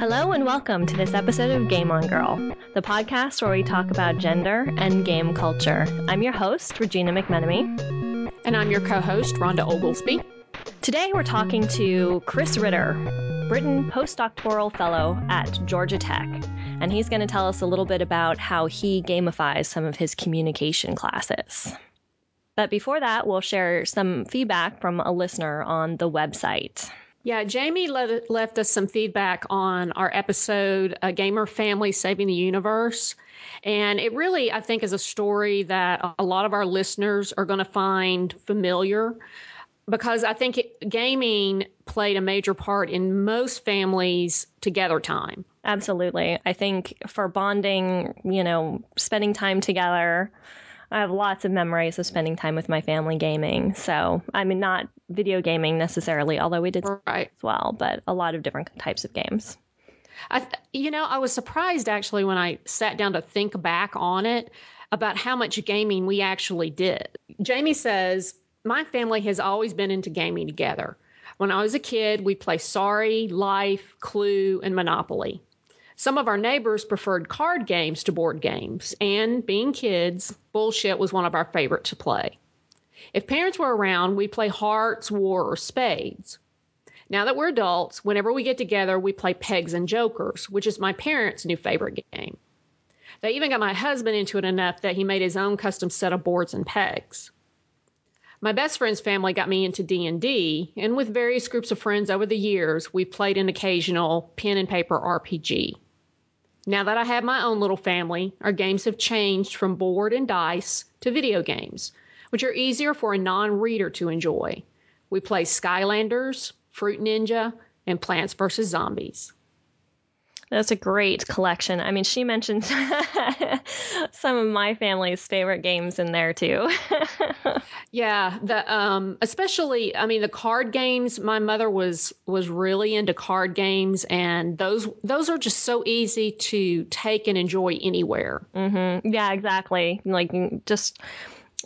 Hello and welcome to this episode of Game On Girl, the podcast where we talk about gender and game culture. I'm your host, Regina McMenemy. And I'm your co host, Rhonda Oglesby. Today we're talking to Chris Ritter, Brittain postdoctoral fellow at Georgia Tech. And he's going to tell us a little bit about how he gamifies some of his communication classes. But before that, we'll share some feedback from a listener on the website. Yeah, Jamie let, left us some feedback on our episode, A Gamer Family Saving the Universe. And it really, I think, is a story that a lot of our listeners are going to find familiar because I think it, gaming played a major part in most families' together time. Absolutely. I think for bonding, you know, spending time together, I have lots of memories of spending time with my family gaming. So, I mean, not video gaming necessarily, although we did right. as well, but a lot of different types of games. I, you know, I was surprised actually when I sat down to think back on it about how much gaming we actually did. Jamie says, My family has always been into gaming together. When I was a kid, we played Sorry, Life, Clue, and Monopoly. Some of our neighbors preferred card games to board games, and being kids, bullshit was one of our favorite to play. If parents were around, we'd play hearts, war, or spades. Now that we're adults, whenever we get together, we play pegs and jokers, which is my parents' new favorite game. They even got my husband into it enough that he made his own custom set of boards and pegs. My best friend's family got me into D&D, and with various groups of friends over the years, we played an occasional pen and paper RPG. Now that I have my own little family, our games have changed from board and dice to video games, which are easier for a non reader to enjoy. We play Skylanders, Fruit Ninja, and Plants vs. Zombies. That's a great collection. I mean, she mentioned some of my family's favorite games in there too. yeah, the um especially I mean the card games, my mother was was really into card games and those those are just so easy to take and enjoy anywhere. Mm-hmm. Yeah, exactly. Like just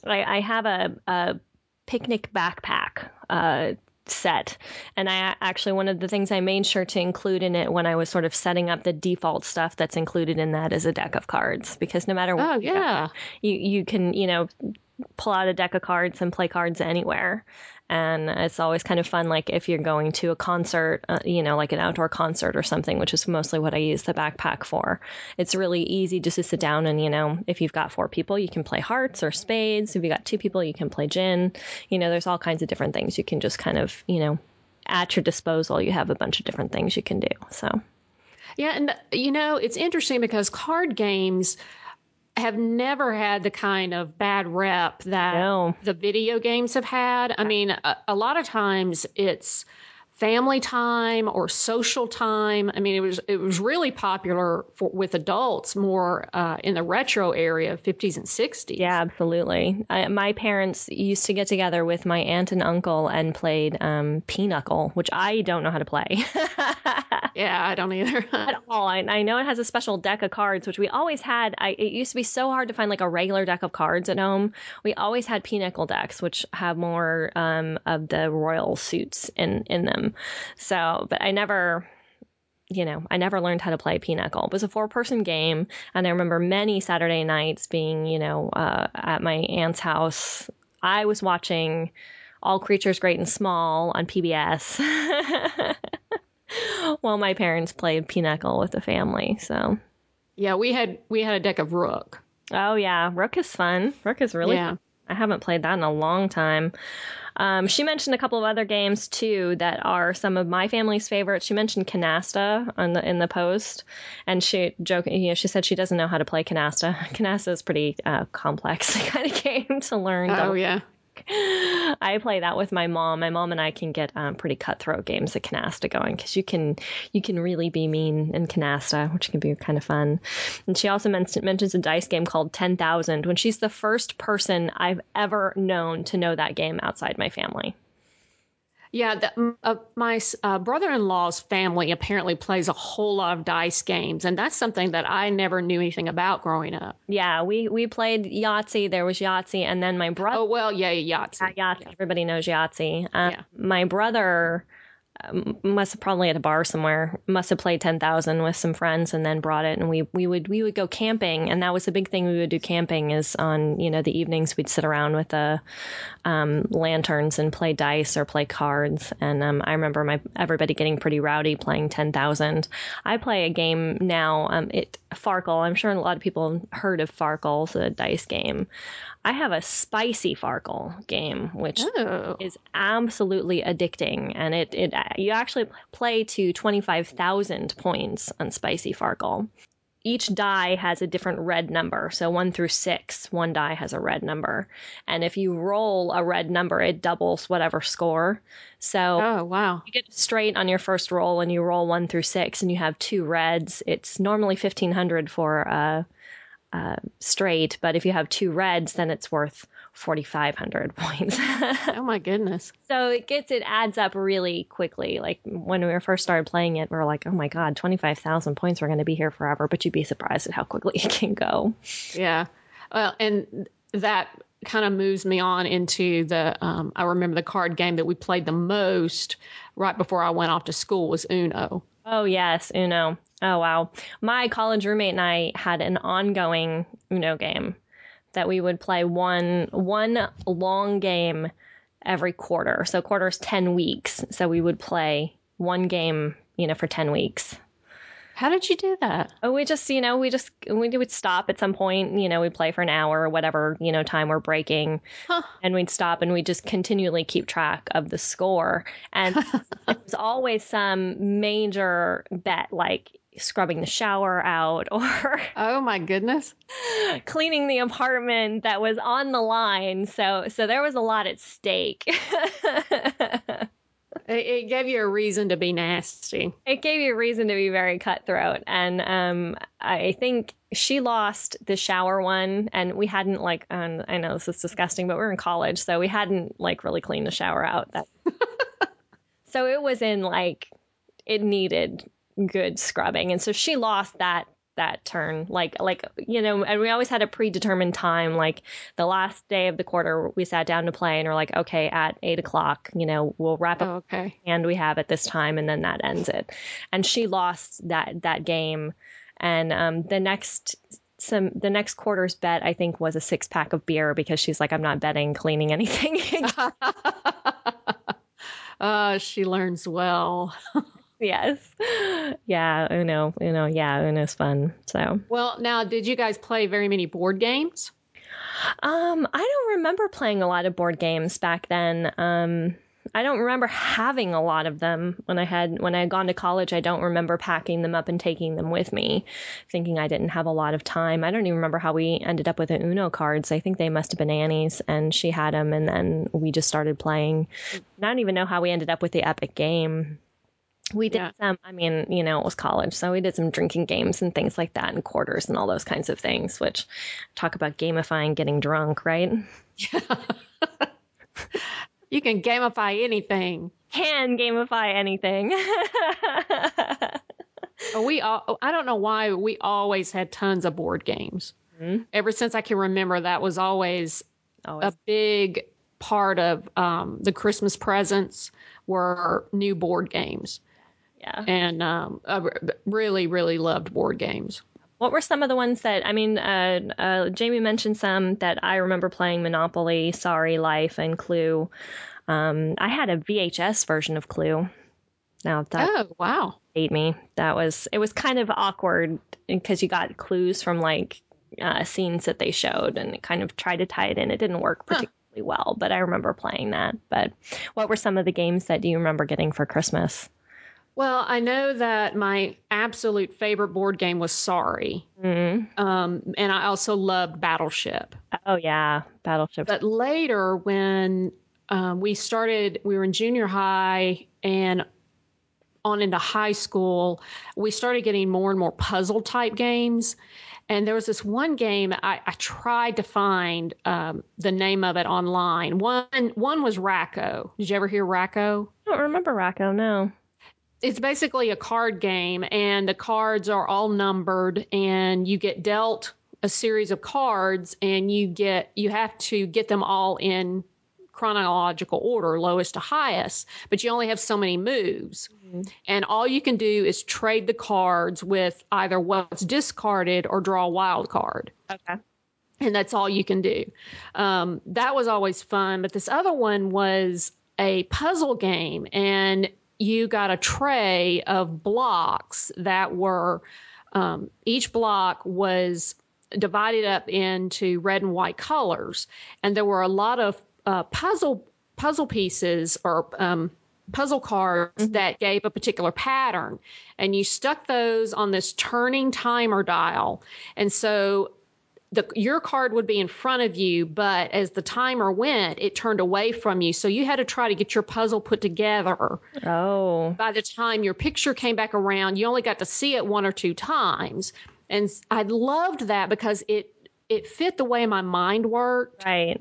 I, I have a, a picnic backpack uh, set. And I actually, one of the things I made sure to include in it when I was sort of setting up the default stuff that's included in that is a deck of cards because no matter oh, what, oh, yeah. you, you can, you know, pull out a deck of cards and play cards anywhere. And it's always kind of fun like if you're going to a concert uh, you know like an outdoor concert or something which is mostly what i use the backpack for. It's really easy just to sit down and you know if you've got four people you can play hearts or spades. If you've got two people you can play gin. You know there's all kinds of different things you can just kind of you know at your disposal you have a bunch of different things you can do so. Yeah and you know it's interesting because card games have never had the kind of bad rep that no. the video games have had. I mean, a, a, lot of times it's family time or social time. I mean, it was it was really popular for, with adults more uh, in the retro area, 50s and 60s. Yeah, absolutely. I, my parents used to get together with my aunt and uncle and played um, Pinochle, which I don't know how to play. yeah, I don't either at all. I, I, know it has a special deck of cards, which we always had. I, it used to be so hard to find like a regular deck of cards at home. We always had Pinochle decks, which have more um, of the royal suits in in them. So, but I never you know, I never learned how to play Pinochle. It was a four person game. And I remember many Saturday nights being, you know, uh, at my aunt's house. I was watching All Creatures Great and Small on PBS while my parents played Pinochle with the family. So, yeah, we had we had a deck of Rook. Oh yeah, Rook is fun. Rook is really yeah. Fun. I haven't played that in a long time. Um, she mentioned a couple of other games too that are some of my family's favorites. She mentioned Canasta on the in the post, and she joking, you know, she said she doesn't know how to play Canasta. Canasta is pretty uh, complex kind of game to learn. Oh yeah. I play that with my mom. My mom and I can get um, pretty cutthroat games of canasta going because you can you can really be mean in canasta, which can be kind of fun. And she also men- mentions a dice game called Ten Thousand when she's the first person I've ever known to know that game outside my family. Yeah, the, uh, my uh, brother-in-law's family apparently plays a whole lot of dice games, and that's something that I never knew anything about growing up. Yeah, we we played Yahtzee. There was Yahtzee, and then my brother. Oh well, yeah, Yahtzee. Yeah, Yahtzee. Yeah. Everybody knows Yahtzee. Um, yeah. My brother must have probably at a bar somewhere. Must have played ten thousand with some friends and then brought it. And we we would we would go camping, and that was the big thing we would do camping is on you know the evenings we'd sit around with the um, lanterns and play dice or play cards. And um, I remember my everybody getting pretty rowdy playing ten thousand. I play a game now. Um, it Farkle. I'm sure a lot of people heard of Farkle, the dice game. I have a spicy Farkle game, which Oh. is absolutely addicting, and it it you actually play to twenty five thousand points on Spicy Farkle. Each die has a different red number, so one through six, one die has a red number, and if you roll a red number, it doubles whatever score. So Oh, wow. you get straight on your first roll and you roll one through six and you have two reds it's normally 1500 for uh, uh, straight but if you have two reds then it's worth 4500 points Oh, my goodness. so it gets it adds up really quickly like when we first started playing it we were like oh my god 25000 points We're going to be here forever but you'd be surprised at how quickly it can go Yeah. Well, and that kind of moves me on into the um, I remember the card game that we played the most right before I went off to school was Uno. Oh yes, Uno. Oh wow. My college roommate and I had an ongoing Uno game that we would play one one long game every quarter. So quarter's 10 weeks. So we would play one game, you know, for 10 weeks. How did you do that? Oh, we just, you know, we just we would stop at some point, you know, we'd play for an hour or whatever, you know, time we're breaking. Huh. And we'd stop and we'd just continually keep track of the score. And it was always some major bet like scrubbing the shower out or Oh my goodness. cleaning the apartment that was on the line. So so there was a lot at stake. It, it gave you a reason to be nasty. it gave you a reason to be very cutthroat and um i think she lost the shower one and we hadn't like um, i know this is disgusting but we are in college so we hadn't like really cleaned the shower out that so it was in like it needed good scrubbing and so she lost that that turn like like you know and we always had a predetermined time like the last day of the quarter we sat down to play and we're like okay at eight o'clock you know we'll wrap up Oh, okay. hand we have at this time and then that ends it and she lost that that game and um, the next some the next quarter's bet i think was a six pack of beer because she's like i'm not betting cleaning anything uh, she learns well. yes yeah uno uno yeah uno's fun so Well, now, did you guys play very many board games? um i don't remember playing a lot of board games back then um I don't remember having a lot of them when I had when I had gone to college. I don't remember packing them up and taking them with me, thinking I didn't have a lot of time. I don't even remember how we ended up with the Uno cards. I think they must have been Annie's, and she had them, and then we just started playing. And I don't even know how we ended up with the Epic game. We did Yeah. some. I mean, you know, it was college, so we did some drinking games and things like that, and quarters and all those kinds of things. Which talk about gamifying getting drunk, right? yeah. You can gamify anything. Can gamify anything. We all, I don't know why we always had tons of board games. Mhm. Ever since I can remember, that was always Always. a big part of um, the Christmas presents were new board games, yeah. and um, I really, really loved board games. What were some of the ones that I mean? Uh, uh, Jamie mentioned some that I remember playing: Monopoly, Sorry Life, and Clue. Um, I had a VHS version of Clue. Now that oh wow! ate me. That was it was kind of awkward because you got clues from like uh, scenes that they showed, and kind of tried to tie it in. It didn't work Huh. particularly well, but I remember playing that. But what were some of the games that do you remember getting for Christmas? Well, I know that my absolute favorite board game was Sorry, Mm. um, and I also loved Battleship. Oh yeah, Battleship. But later, when um, we started, we were in junior high and on into high school, we started getting more and more puzzle type games. And there was this one game I, I tried to find um, the name of it online. One one was Rack-O. Did you ever hear Rack-O? I don't remember Rack-O. No. It's basically a card game, and the cards are all numbered, and you get dealt a series of cards, and you get you have to get them all in chronological order, lowest to highest, but you only have so many moves. Mm-hmm. And all you can do is trade the cards with either what's discarded or draw a wild card. Okay. And that's all you can do. Um, that was always fun. But this other one was a puzzle game, and you got a tray of blocks that were um, each block was divided up into red and white colors, and there were a lot of uh, puzzle puzzle pieces or um, puzzle cards mm-hmm. that gave a particular pattern, and you stuck those on this turning timer dial, and so the, your card would be in front of you, but as the timer went, it turned away from you. So you had to try to get your puzzle put together. Oh. By the time your picture came back around, you only got to see it one or two times. And I loved that because it it fit the way my mind worked. Right.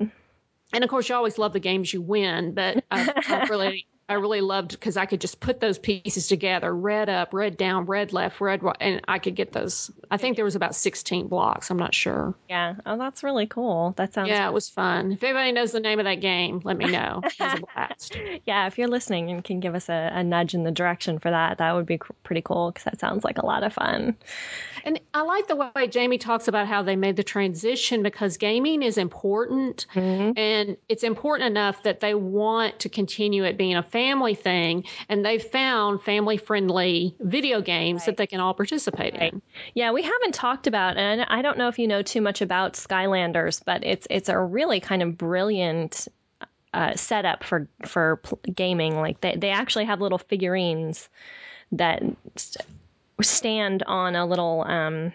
And of course, you always love the games you win, but I, I really I really loved because I could just put those pieces together, red up, red down, red left, red right, and I could get those. I think there was about 16 blocks. I'm not sure. Yeah. Oh, that's really cool. That sounds. Yeah, it was fun. If anybody knows the name of that game, let me know. It was a blast. yeah, if you're listening and can give us a, a nudge in the direction for that, that would be pretty cool because that sounds like a lot of fun. And I like the way Jamie talks about how they made the transition because gaming is important, mm-hmm. and it's important enough that they want to continue it being a family thing, and they've found family friendly video games right. that they can all participate right. in. Yeah, we haven't talked about, and I don't know if you know too much about Skylanders, but it's it's a really kind of brilliant uh, setup for for gaming. Like they they actually have little figurines that stand on a little um,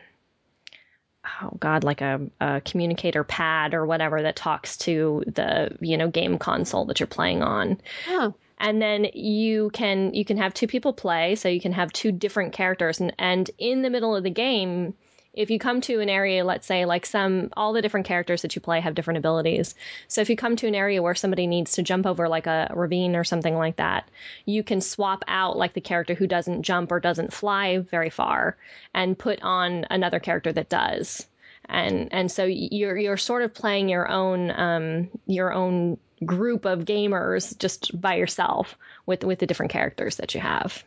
oh god like a, a, communicator pad or whatever that talks to the you know game console that you're playing on oh and then you can you can have two people play so you can have two different characters. And and in the middle of the game if you come to an area let's say like some all the different characters that you play have different abilities. So if you come to an area where somebody needs to jump over like a ravine or something like that you can swap out like the character who doesn't jump or doesn't fly very far and put on another character that does. And and so you're you're sort of playing your own um, your own group of gamers just by yourself with with the different characters that you have.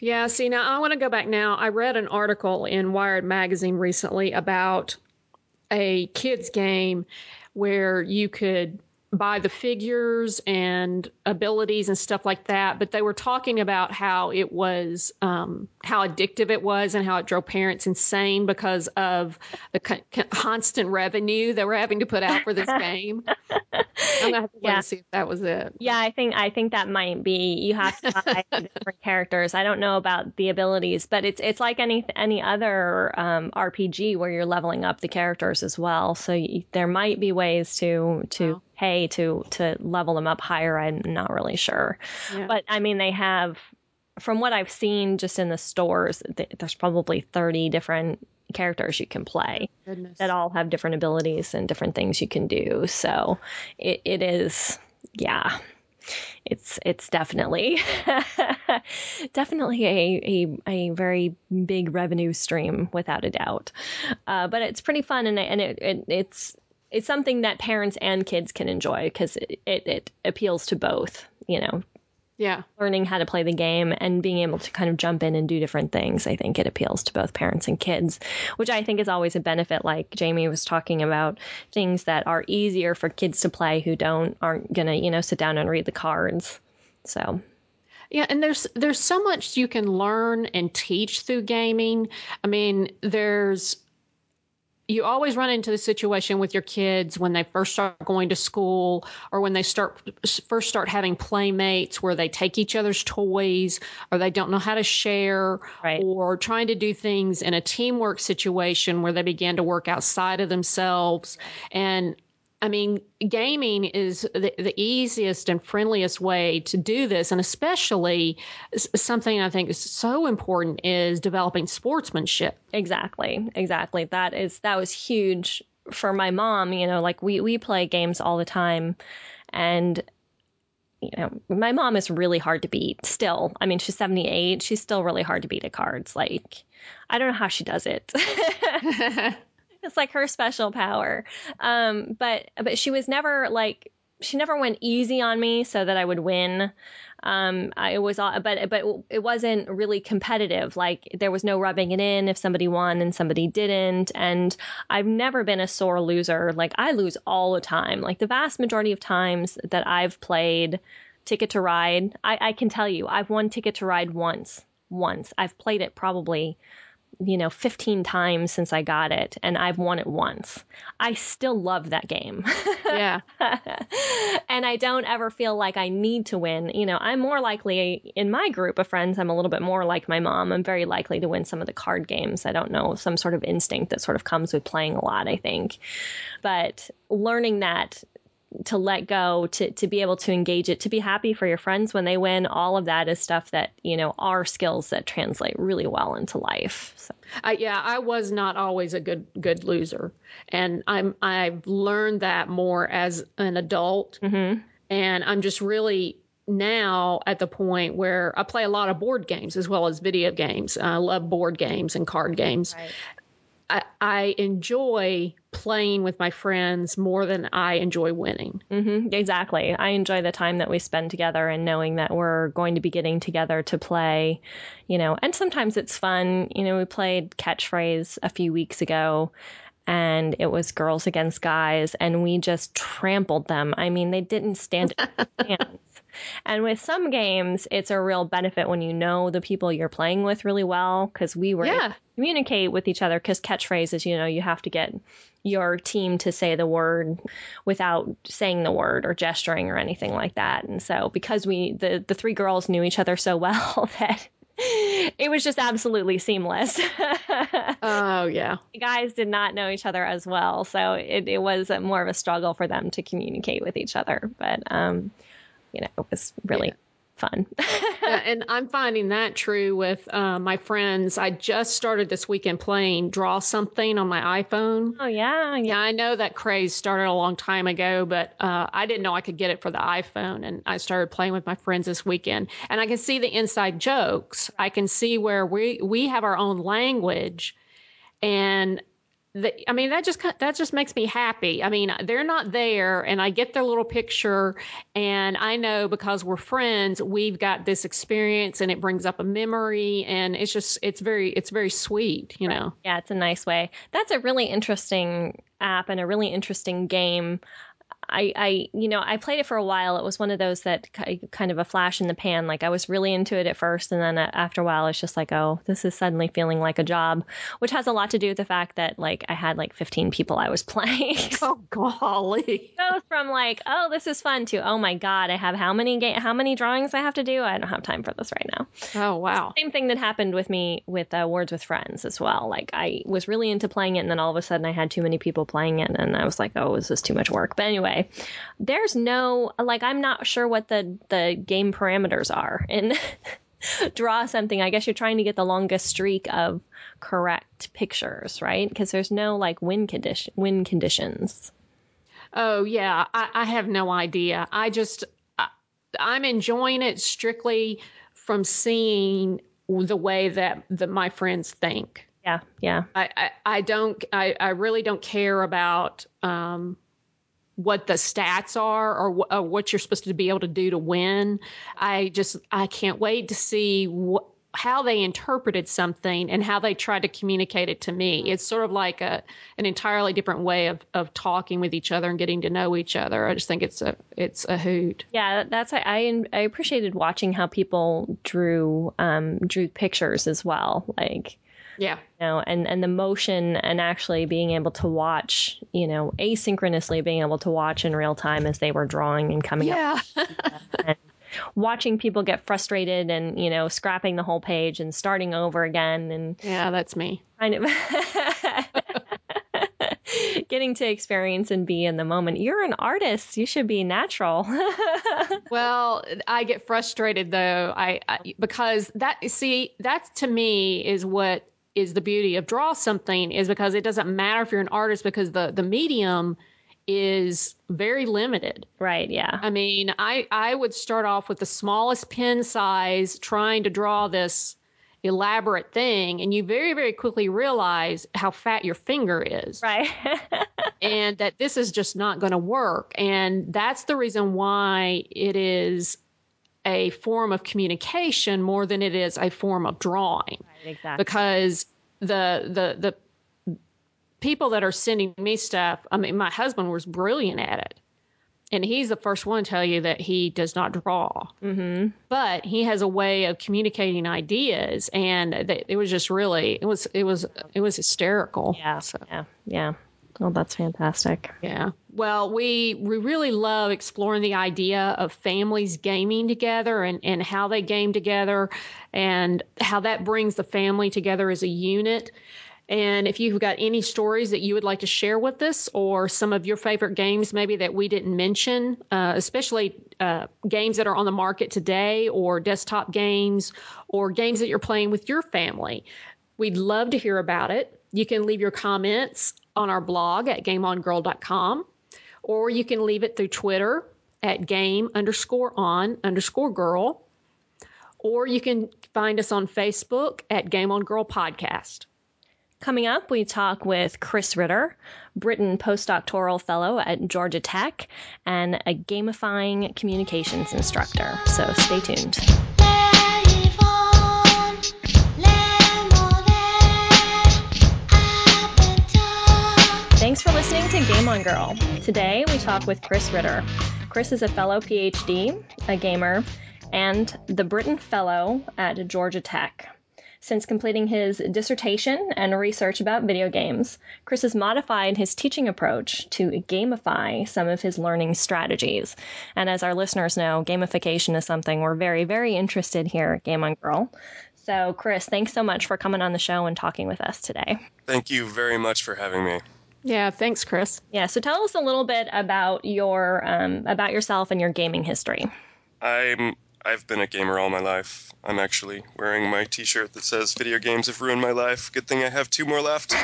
Yeah, see now I want to go back now. I read an article in Wired magazine recently about a kids game where you could by the figures and abilities and stuff like that. But they were talking about how it was, um, how addictive it was and how it drove parents insane because of the co- constant revenue they were having to put out for this game. I'm gonna have to yeah. see if that was it. Yeah, I think I think that might be. You have to buy different characters. I don't know about the abilities, but it's it's like any any other um, RPG where you're leveling up the characters as well. So you, there might be ways to to wow pay to to level them up higher. I'm not really sure, yeah. but I mean they have. From what I've seen just in the stores, there's probably 30 different characters you can play Goodness. that all have different abilities and different things you can do. So it, it is, yeah, it's it's definitely definitely a, a a very big revenue stream without a doubt. Uh, but it's pretty fun and and it, it it's it's something that parents and kids can enjoy because it, it, it appeals to both, you know. Yeah. Learning how to play the game and being able to kind of jump in and do different things. I think it appeals to both parents and kids, which I think is always a benefit. Like Jamie was talking about things that are easier for kids to play who don't, aren't going to, you know, sit down and read the cards. So yeah, and there's there's so much you can learn and teach through gaming. I mean, there's you always run into the situation with your kids when they first start going to school or when they start first start having playmates where they take each other's toys or they don't know how to share right. or trying to do things in a teamwork situation where they begin to work outside of themselves and I mean, gaming is the, the, easiest and friendliest way to do this. And especially something I think is so important is developing sportsmanship. Exactly. Exactly. That is, that was huge for my mom. You know, like we, we play games all the time and you know, my mom is really hard to beat still. I mean, she's 78. She's still really hard to beat at cards. Like, I don't know how she does it. it's like her special power. Um, but but she was never like she never went easy on me so that I would win. Um, I, it was, but but it wasn't really competitive. Like there was no rubbing it in if somebody won and somebody didn't. And I've never been a sore loser. Like I lose all the time. Like the vast majority of times that I've played Ticket to Ride, I, I can tell you I've won Ticket to Ride once. Once I've played it probably you know, 15 times since I got it, and I've won it once. I still love that game. Yeah. and I don't ever feel like I need to win. You know, I'm more likely in my group of friends, I'm a little bit more like my mom. I'm very likely to win some of the card games. I don't know, some sort of instinct that sort of comes with playing a lot, I think. But learning that to let go, to to be able to engage it, to be happy for your friends when they win. All of that is stuff that you know are skills that translate really well into life. So. Uh, yeah, I was not always a good good loser, and I'm I've learned that more as an adult, mm-hmm. and I'm just really now at the point where I play a lot of board games as well as video games. I love board games and card games. Right. I, I enjoy playing with my friends more than I enjoy winning. Mm-hmm, exactly. I enjoy the time that we spend together and knowing that we're going to be getting together to play, you know, and sometimes it's fun. You know, we played catchphrase a few weeks ago and it was girls against guys and we just trampled them. I mean, they didn't stand a chance. And with some games, it's a real benefit when you know the people you're playing with really well because we were yeah. communicate with each other because catchphrases, you know, you have to get your team to say the word without saying the word or gesturing or anything like that. And so because we the the three girls knew each other so well that it was just absolutely seamless. oh yeah. The guys did not know each other as well, so it, it was more of a struggle for them to communicate with each other. But um, you know, it was really yeah. fun. yeah, and I'm finding that true with uh, my friends. I just started this weekend playing Draw Something on my iPhone. Oh, yeah. Yeah, I know that craze started a long time ago, but uh, I didn't know I could get it for the iPhone. And I started playing with my friends this weekend. And I can see the inside jokes. I can see where we, we have our own language. And the, I mean, that just that just makes me happy. I mean, they're not there, and I get their little picture, and I know because we're friends, we've got this experience, and it brings up a memory, and it's just it's very it's very sweet, you right. know. Yeah, it's a nice way. That's a really interesting app and a really interesting game. I, I, you know, I played it for a while. It was one of those that kind of a flash in the pan. Like I was really into it at first, and then after a while, it's just like, oh, this is suddenly feeling like a job, which has a lot to do with the fact that like I had like 15 people I was playing. oh golly! It goes from like, oh, this is fun to oh my god, I have how many ga- how many drawings I have to do? I don't have time for this right now. Oh wow! Same thing that happened with me with uh, Words with Friends as well. Like I was really into playing it, and then all of a sudden I had too many people playing it, and I was like, oh, is this too much work? But anyway there's no like I'm not sure what the the game parameters are and draw something. I guess you're trying to get the longest streak of correct pictures, right? Because there's no like win condition win conditions. Oh yeah, I, I have no idea. I just I, I'm enjoying it strictly from seeing the way that that my friends think. Yeah, yeah. I, I, I don't I, I really don't care about um what the stats are or, w- or, what you're supposed to be able to do to win. I just I can't wait to see how they interpreted something and how they tried to communicate it to me. It's sort of like a an entirely different way of of talking with each other and getting to know each other. I just think it's a it's a hoot. Yeah, that's I I appreciated watching how people drew um drew pictures as well. Like yeah. You know, and, and the motion and actually being able to watch, you know, asynchronously being able to watch in real time as they were drawing and coming yeah. up. and watching people get frustrated and, you know, scrapping the whole page and starting over again and Yeah, that's me. Kind of getting to experience and be in the moment. You're an artist. You should be natural. well, I get frustrated though. I, I, because that see that to me is what is the beauty of draw something is because it doesn't matter if you're an artist because the the medium is very limited. Right, yeah. I mean, I I would start off with the smallest pen size trying to draw this elaborate thing and you very very quickly realize how fat your finger is right and that this is just not going to work and that's the reason why it is a form of communication more than it is a form of drawing right, exactly because the the the people that are sending me stuff i mean my husband was brilliant at it and he's the first one to tell you that he does not draw. Mm-hmm. But he has a way of communicating ideas, and it was just really it was it was it was hysterical. Yeah, so. yeah, yeah. Oh, that's fantastic. Yeah. Well, we we really love exploring the idea of families gaming together and and how they game together, and how that brings the family together as a unit. And if you've got any stories that you would like to share with us, or some of your favorite games maybe that we didn't mention, uh, especially uh, games that are on the market today, or desktop games, or games that you're playing with your family, we'd love to hear about it. You can leave your comments on our blog at gameongirl.com, or you can leave it through Twitter at game underscore on underscore girl, or you can find us on Facebook at Game on Girl Podcast. Coming up, we talk with Chris Ritter, Brittain postdoctoral fellow at Georgia Tech, and a gamifying communications instructor. So stay tuned. Thanks for listening to Game On Girl. Today we talk with Chris Ritter. Chris is a fellow PhD, a gamer, and the Brittain Fellow at Georgia Tech. Since completing his dissertation and research about video games, Chris has modified his teaching approach to gamify some of his learning strategies. And as our listeners know, gamification is something we're very, very interested here at Game on Girl. So, Chris, thanks so much for coming on the show and talking with us today. Thank you very much for having me. Yeah, thanks, Chris. Yeah, so tell us a little bit about your um, about yourself and your gaming history. I'm I've been a gamer all my life. I'm actually wearing my T-shirt that says "Video games have ruined my life." Good thing I have two more left.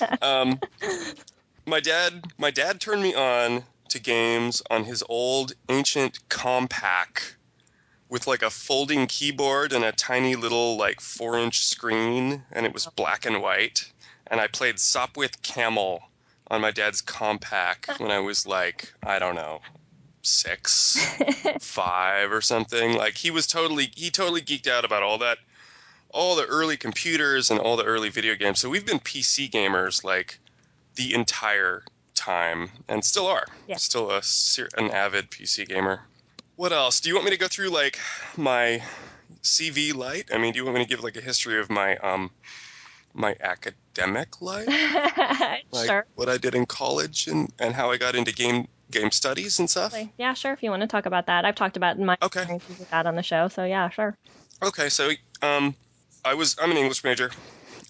um, my dad, my dad turned me on to games on his old ancient Compaq with like a folding keyboard and a tiny little like four-inch screen, and it was black and white. And I played Sopwith Camel on my dad's Compaq when I was like, I don't know, six, five, or something. Like he was totally he totally geeked out about all that, all the early computers and all the early video games. So we've been PC gamers like the entire time, and still are. Yeah. Still a an avid PC gamer. What else? Do you want me to go through like my CV light? I mean, do you want me to give like a history of my um my academic life? like sure. What I did in college and, and how I got into game game studies and stuff? Yeah, sure. If you want to talk about that, I've talked about my okay. experiences with that on the show. So yeah, sure. Okay, so um, I was I'm an English major.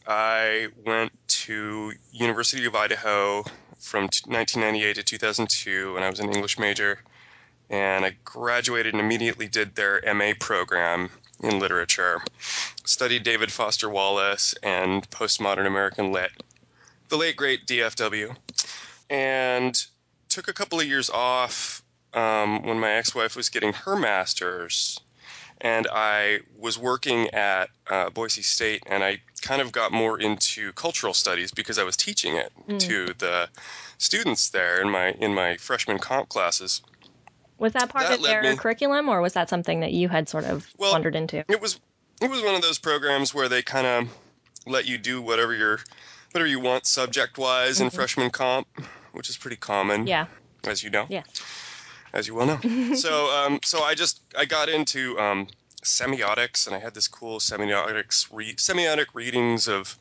I went to University of Idaho from 1998 to 2002, and I was an English major. And I graduated and immediately did their MA program in literature. Studied David Foster Wallace and postmodern American lit, the late great DFW, and took a couple of years off um, when my ex-wife was getting her master's, and I was working at uh, Boise State, and I kind of got more into cultural studies because I was teaching it mm. to the students there in my in my freshman comp classes. Was that part that of their me, curriculum, or was that something that you had sort of well, wandered into? It was. It was one of those programs where they kind of let you do whatever you're, whatever you want subject wise mm-hmm. in freshman comp which is pretty common. Yeah. As you know. Yeah. As you well know. so, um, so I just I got into um, semiotics, and I had this cool semiotics re- semiotic readings of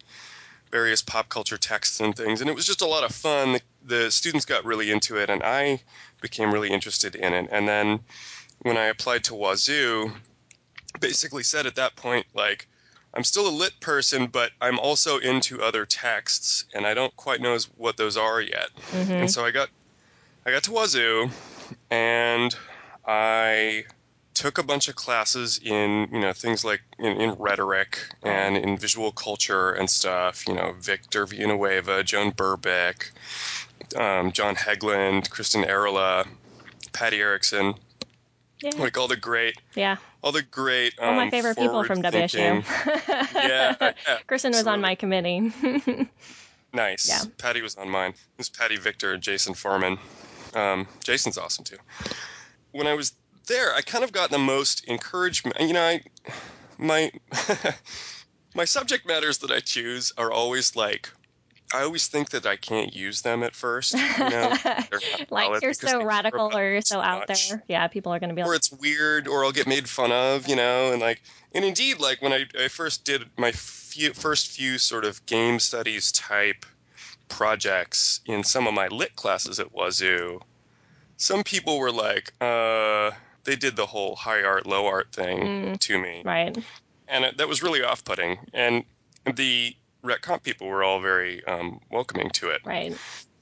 various pop culture texts and things, and it was just a lot of fun. The, the students got really into it, and I became really interested in it. And then when I applied to Wazoo, basically said at that point like I'm still a lit person, but I'm also into other texts, and I don't quite know what those are yet. Mm-hmm. And so I got, I got to Wazoo, and I took a bunch of classes in, you know, things like in, in rhetoric and in visual culture and stuff. You know, Victor Villanueva, Joan Burbick, um, Jon Hegglund, Kristin Arola, Patty Ericsson, Yeah. like all the great, Yeah. all the great. All my um, favorite people from WSU. Yeah, yeah, Kristin was on my committee. Nice. Yeah. Patty was on mine. It was Patty Victor and Jason Foreman. Um, Jason's awesome too. When I was there, I kind of got the most encouragement. You know, I my my subject matters that I choose are always like I always think that I can't use them at first. You know, They're like you're so radical or you're so out much. there. Yeah, people are going to be or like, or it's weird, or I'll get made fun of, you know, and like, and indeed, like when I, I first did my few, first few sort of game studies type projects in some of my lit classes at Wazoo, some people were like, uh, they did the whole high art, low art thing Mm. to me, right. and it, that was really off putting. And the Rhet Comp people were all very um, welcoming to it. Right.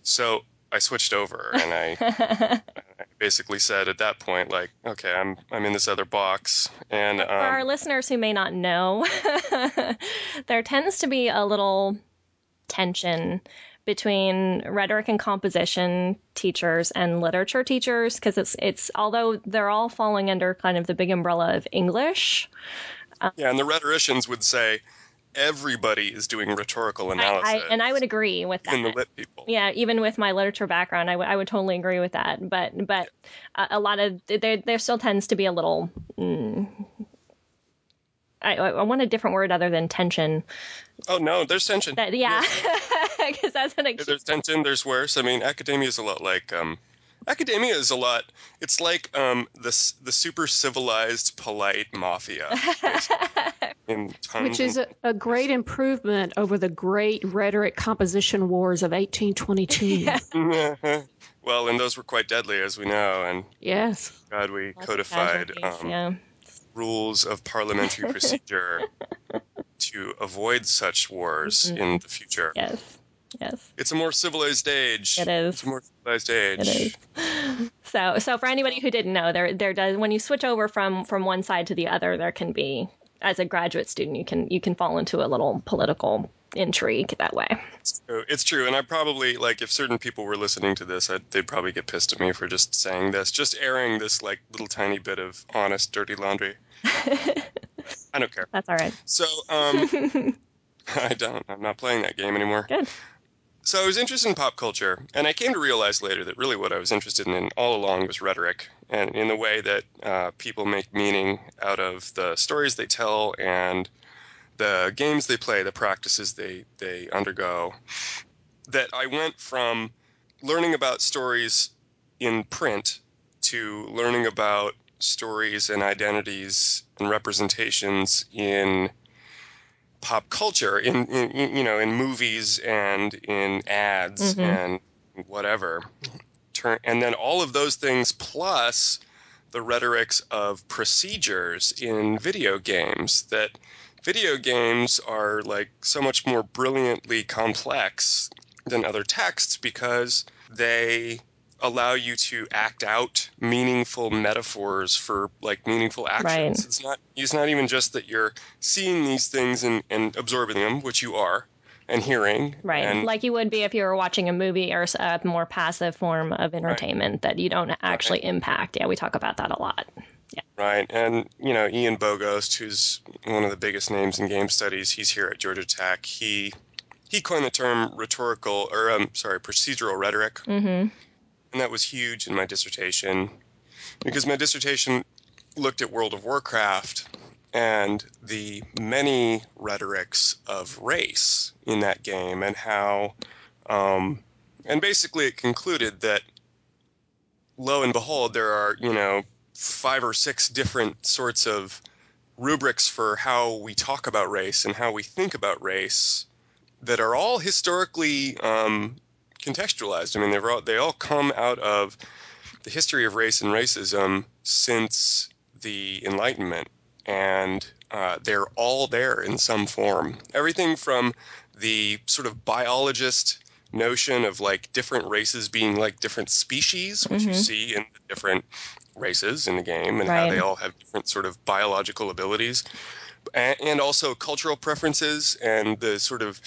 So I switched over and I I basically said at that point, like, okay, I'm I'm in this other box, and For our um, listeners who may not know, there tends to be a little tension between rhetoric and composition teachers and literature teachers because it's it's although they're all falling under kind of the big umbrella of English. yeah, and the rhetoricians would say everybody is doing rhetorical analysis, I and I would agree with that. even the lit people. Yeah, even with my literature background, I would- totally agree with that. But but a, a lot of there there still tends to be a little. Mm, I, I want a different word other than tension. Oh no, there's tension. That yeah, because that's what I Yeah, There's tension. There's worse. I mean, academia is a lot like um, academia is a lot. It's like um, the the super civilized, polite mafia. in tons Which is a, a great improvement over the great rhetoric composition wars of 1822. well, and those were quite deadly, as we know. And Yes. God, we Lots codified um, yeah. rules of parliamentary procedure to avoid such wars Mhm. in the future. Yes. Yes. It's a more civilized age. It is. It's a more civilized age. It is. So, so for anybody who didn't know, there, there does when you switch over from from one side to the other, there can be, as a graduate student, you can you can fall into a little political intrigue that way. It's true. It's true. And I probably like if certain people were listening to this, I'd, they'd probably get pissed at me for just saying this, just airing this like little tiny bit of honest, dirty laundry. I don't care. That's all right. So, um, I don't. I'm not playing that game anymore. Good. So I was interested in pop culture, and I came to realize later that really what I was interested in all along was rhetoric, and in the way that uh, people make meaning out of the stories they tell and the games they play, the practices they they undergo. That I went from learning about stories in print to learning about stories and identities and representations in pop culture in, in you know in movies and in ads Mhm. and whatever Turn, and then all of those things plus the rhetorics of procedures in video games that video games are like so much more brilliantly complex than other texts because they allow you to act out meaningful metaphors for like meaningful actions. Right. It's not it's not even just that you're seeing these things and, and absorbing them, which you are, and hearing. Right. And like you would be if you were watching a movie or a more passive form of entertainment that you don't actually impact. Yeah, we talk about that a lot. Yeah. Right, and you know Ian Bogost, who's one of the biggest names in game studies, he's here at Georgia Tech. He he coined the term rhetorical, or um, sorry, procedural rhetoric, Mm-hmm. And that was huge in my dissertation. Because my dissertation looked at World of Warcraft and the many rhetorics of race in that game and how, um, and basically it concluded that lo and behold, there are, you know, five or six different sorts of rubrics for how we talk about race and how we think about race that are all historically um, contextualized. I mean, they've all, they all come out of the history of race and racism since the Enlightenment, and uh, they're all there in some form. Everything from the sort of biologist notion of like different races being like different species, which you Mhm. see in the different races in the game, and how they all have different sort of biological abilities. And also cultural preferences and the sort of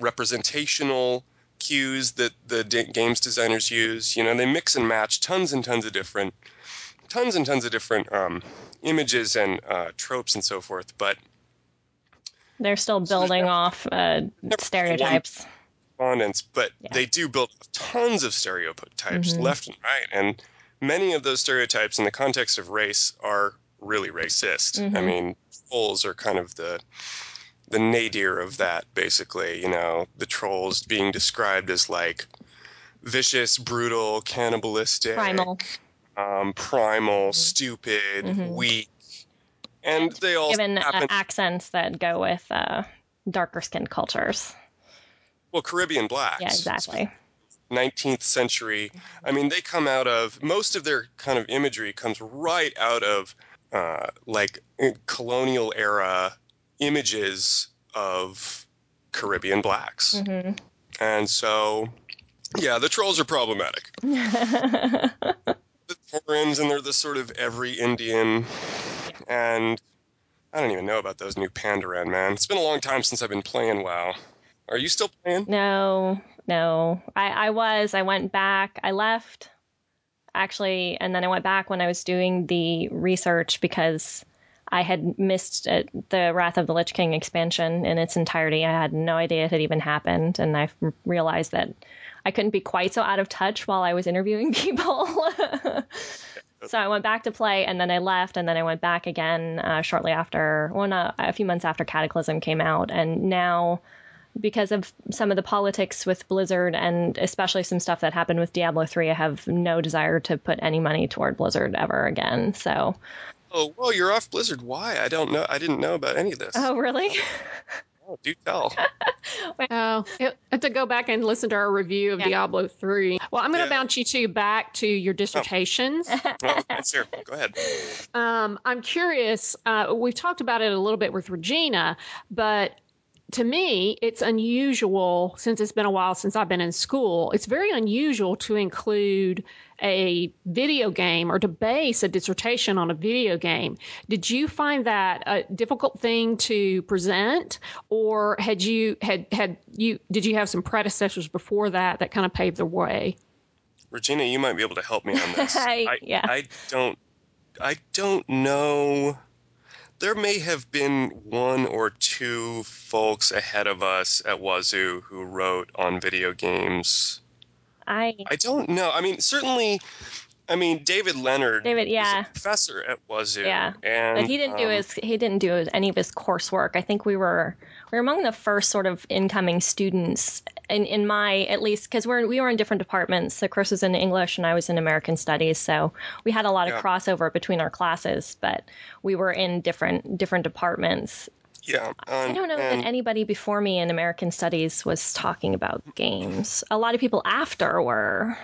representational cues that the d- games designers use. You know, they mix and match tons and tons of different tons and tons of different um, images and uh, tropes and so forth. But They're still building off uh, stereotypes. respondents, but Yeah. they do build tons of stereotypes Mhm. left and right, and many of those stereotypes in the context of race are really racist. I Mhm. mean, trolls are kind of the the nadir of that, basically. You know, the trolls being described as like vicious, brutal, cannibalistic, Primal. um, primal, stupid, Mhm. weak, and they all Given uh, happen. accents that go with uh, darker skinned cultures. well, Caribbean blacks. Yeah, exactly. 19th century. I mean, they come out of most of their kind of imagery comes right out of uh, like colonial era images of Caribbean blacks. hmm And so, yeah, the trolls are problematic. The Taurens, and they're the sort of every Indian. And I don't even know about those new Pandaren, man. It's been a long time since I've been playing WoW. Are you still playing? no, no. I, I was. I went back. I left, actually, and then I went back when I was doing the research because I had missed uh, the Wrath of the Lich King expansion in its entirety. I had no idea it had even happened, and I realized that I couldn't be quite so out of touch while I was interviewing people. so I went back to play, and then I left, and then I went back again uh, shortly after, well, not a few months after Cataclysm came out, and now because of some of the politics with Blizzard and especially some stuff that happened with Diablo 3, I have no desire to put any money toward Blizzard ever again. So, Oh, well, you're off Blizzard. Why? I don't know. I didn't know about any of this. oh, really? Oh, do tell. Oh, it- to go back and listen to our review of Yeah. Diablo 3. Well, I'm going to Yeah. bounce you two back to your dissertations. well, that's here. Go ahead. Um, I'm curious. Uh, we've talked about it a little bit with Regina, but to me, it's unusual since it's been a while since I've been in school. It's very unusual to include a video game or to base a dissertation on a video game. Did you find that a difficult thing to present, or had you had had you did you have some predecessors before that that kind of paved the way? Regina, you might be able to help me on this. I, Yeah. I don't. I don't know. There may have been one or two folks ahead of us at Wazoo who wrote on video games. I I don't know. I mean, certainly. I mean, David Leonard. David, yeah. a professor at Wazoo. Yeah. and but he didn't do um, his he didn't do any of his coursework. I think we were we were among the first sort of incoming students in in my at least because we're we were in different departments. So Chris was in English and I was in American Studies, so we had a lot Yeah. of crossover between our classes, but we were in different different departments. Yeah, I don't know and- that anybody before me in American Studies was talking about games. A lot of people after were.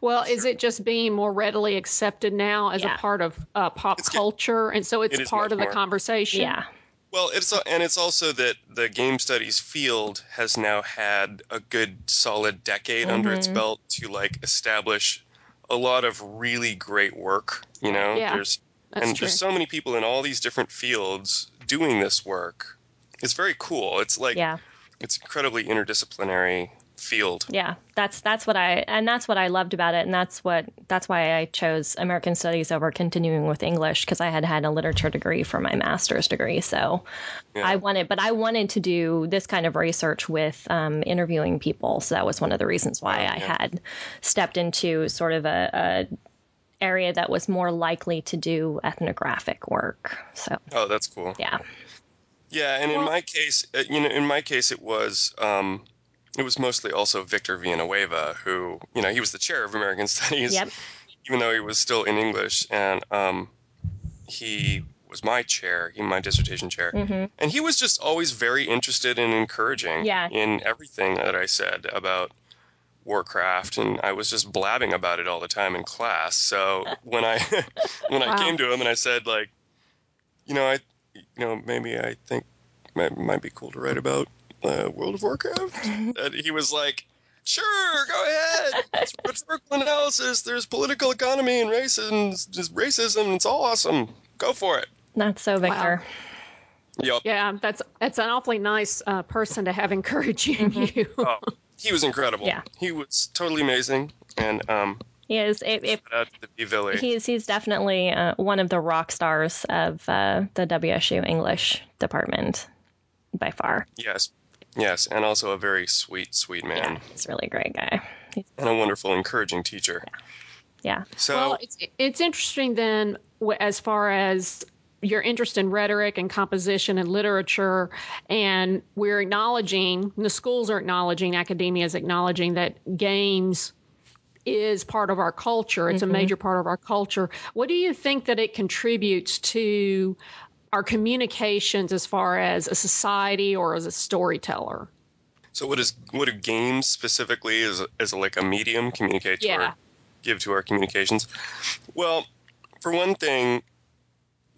Well, is it just being more readily accepted now as Yeah. a part of uh, pop It's culture, and so it's It is part of the more. conversation? Yeah. Well, it's and it's also that the game studies field has now had a good solid decade under its Mhm. belt to like establish a lot of really great work. You know, Yeah, there's that's and true. there's so many people in all these different fields doing this work. It's very cool. It's like Yeah. it's incredibly interdisciplinary field. Yeah, that's that's what I and that's what I loved about it, and that's what that's why I chose American Studies over continuing with English because I had had a literature degree for my master's degree. So Yeah. I wanted, but I wanted to do this kind of research with um, interviewing people. So that was one of the reasons why I had stepped into sort of a, a area that was more likely to do ethnographic work. So Oh, that's cool. yeah, Yeah, and in my case, uh, you know, in my case, it was um, it was mostly also Victor Villanueva, who you know he was the chair of American Studies, yep, even though he was still in English, and um, he was my chair, he my dissertation chair, mm-hmm. and he was just always very interested and encouraging Yeah. in everything that I said about Warcraft, and I was just blabbing about it all the time in class. So when I when I Wow. came to him and I said like, you know, I you know maybe I think might might be cool to write about uh, World of Warcraft, and he was like. Sure, go ahead. It's rhetorical analysis. There's political economy and racism. Just racism. It's all awesome. Go for it. that's so Victor. Yep. Yeah, that's that's an awfully nice uh, person to have encouraging you. Oh, he was incredible. Yeah. He was totally amazing. And um, He is. If, if Shout out to the P-Villy. he's he's definitely uh, one of the rock stars of uh, the WSU English department by far. Yes, yes, and also a very sweet, sweet man, Yeah, he's a really great guy. He's, and a wonderful, encouraging teacher. yeah. So, Well, it's it's interesting then, as far as your interest in rhetoric and composition and literature, and we're acknowledging the schools are acknowledging, academia is acknowledging that games is part of our culture. It's a mm-hmm. major part of our culture. What do you think that it contributes to our communications as far as a society or as a storyteller? so what is what do games specifically as as like a medium communicate to Yeah. our give to our communications? Well, for one thing,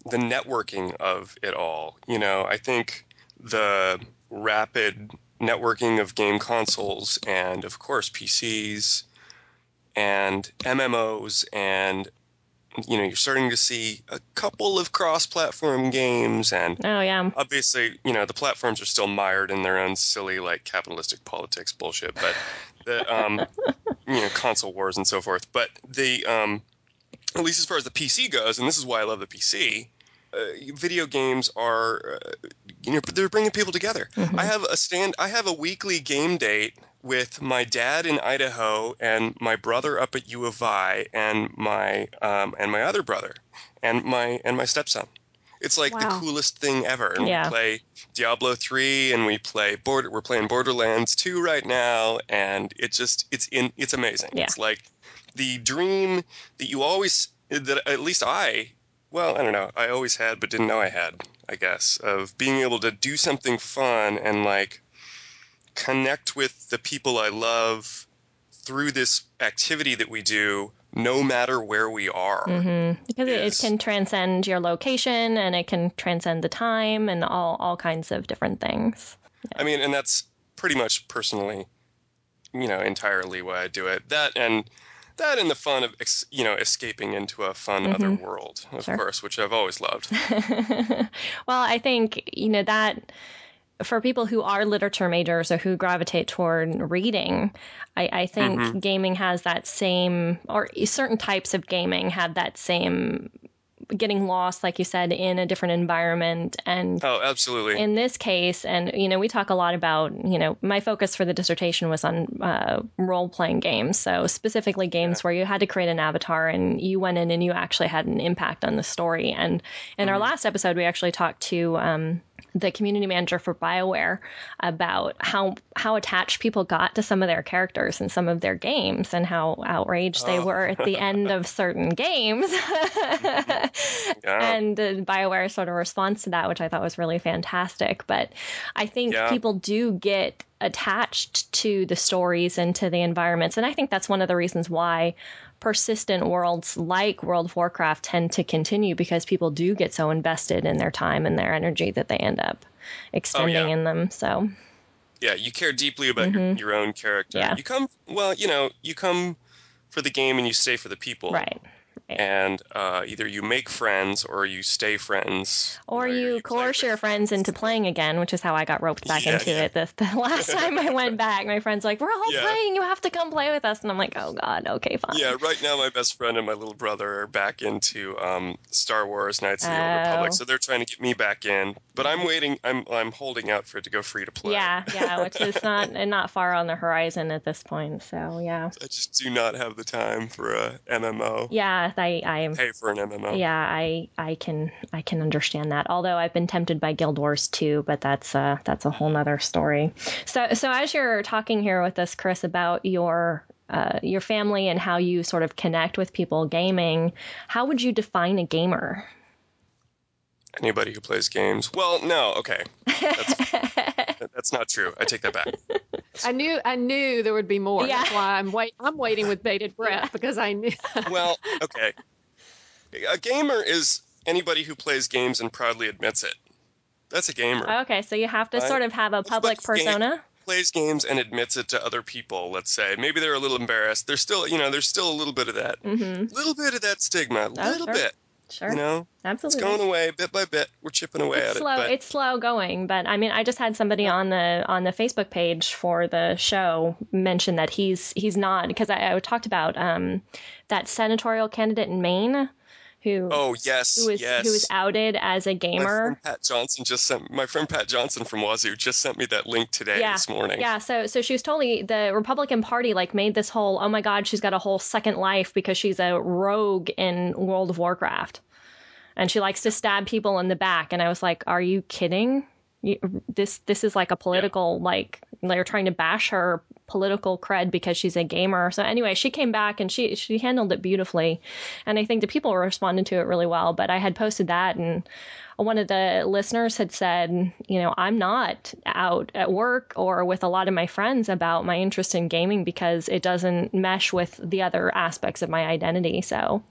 the networking of it all. You know, I think the rapid networking of game consoles and of course PCs and MMOs and you know you're starting to see a couple of cross-platform games and Oh yeah. obviously you know the platforms are still mired in their own silly like capitalistic politics bullshit but the um you know console wars and so forth but the um at least as far as the pc goes and this is why i love the pc uh, video games are uh, you know they're bringing people together i have a stand i have a weekly game date with my dad in idaho and my brother up at u of i and my um, and my other brother and my and my stepson it's like the coolest thing ever. And Yeah. we play Diablo 3 and we play Border we're playing Borderlands 2 right now and it just it's in it's amazing. Yeah. It's like the dream that you always that at least I well, I don't know. I always had but didn't know I had, I guess, of being able to do something fun and like connect with the people I love through this activity that we do no matter where we are. hmm Because it, it is- can transcend your location and it can transcend the time and all all kinds of different things. I mean, and that's pretty much personally, you know, entirely why I do it. That and that and the fun of ex, you know escaping into a fun other mm-hmm. world, of Sure. course, which I've always loved. well, I think, you know, that for people who are literature majors or who gravitate toward reading, I, I think mm-hmm. gaming has that same, or certain types of gaming have that same getting lost, like you said, in a different environment and Oh, absolutely. in this case, and you know, we talk a lot about, you know, my focus for the dissertation was on uh, role playing games. So, specifically, games where you had to create an avatar and you went in and you actually had an impact on the story. And in our last episode, we actually talked to um, the community manager for BioWare about how how attached people got to some of their characters and some of their games and how outraged they were at the end of certain games. Yeah. and uh, BioWare sort of response to that, which I thought was really fantastic. But I think Yeah. people do get attached to the stories and to the environments, and I think that's one of the reasons why persistent worlds like World of Warcraft tend to continue because people do get so invested in their time and their energy that they end up extending Oh, yeah. in them. So yeah, you care deeply about your, your own character. Mm-hmm. Yeah. You come well, you know, you come for the game and you stay for the people. right. And uh, either you make friends or you stay friends. Or you play coerce your friends into playing again, which is how I got roped back Yeah, into yeah. it. The, the last time I went back, my friend's like, "We're all Yeah. playing. You have to come play with us." And I'm like, "Oh God, okay, fine." Yeah, right now my best friend and my little brother are back into um, Star Wars Knights of the Old Oh. Republic, so they're trying to get me back in. But I'm waiting. I'm I'm holding out for it to go free to play. Yeah, yeah, which is not not far on the horizon at this point. So yeah, I just do not have the time for a MMO. yeah, I I am. Pay for an MMO. Yeah, I I can I can understand that. Although I've been tempted by Guild Wars 2, but that's uh that's a whole nother story. So so as you're talking here with us, Chris, about your uh, your family and how you sort of connect with people gaming, how would you define a gamer? Anybody who plays games. Well, no. Okay, that's, that's not true. I take that back. I knew I knew there would be more. Yeah. That's why I'm wait I'm waiting with bated breath because I knew Well, okay. A gamer is anybody who plays games and proudly admits it. That's a gamer. Okay, so you have to Right. sort of have a public Everybody's game- persona. plays games and admits it to other people let's say maybe they're a little embarrassed there's still you know there's still a little bit of that Mm-hmm. little bit of that stigma a little sure. bit Sure. You know, Absolutely. it's going away bit by bit. We're chipping away it's at slow it. But it's slow going but i mean i just had somebody on the on the facebook page for the show mention that he's he's not because i, I talked about um that senatorial candidate in maine who oh yes, who was yes. who was outed as a gamer Pat Johnson just sent my friend Pat Johnson from Wazoo just sent me that link today Yeah. this morning. Yeah, so so she was totally the Republican Party like made this whole oh my god she's got a whole second life because she's a rogue in World of Warcraft, and she likes to stab people in the back and I was like are you kidding? This this is like a political like they're trying to bash her political cred because she's a gamer. So anyway, she came back and she she handled it beautifully, and I think the people responded to it really well. But I had posted that and one of the listeners had said, you know, I'm not out at work or with a lot of my friends about my interest in gaming because it doesn't mesh with the other aspects of my identity. So,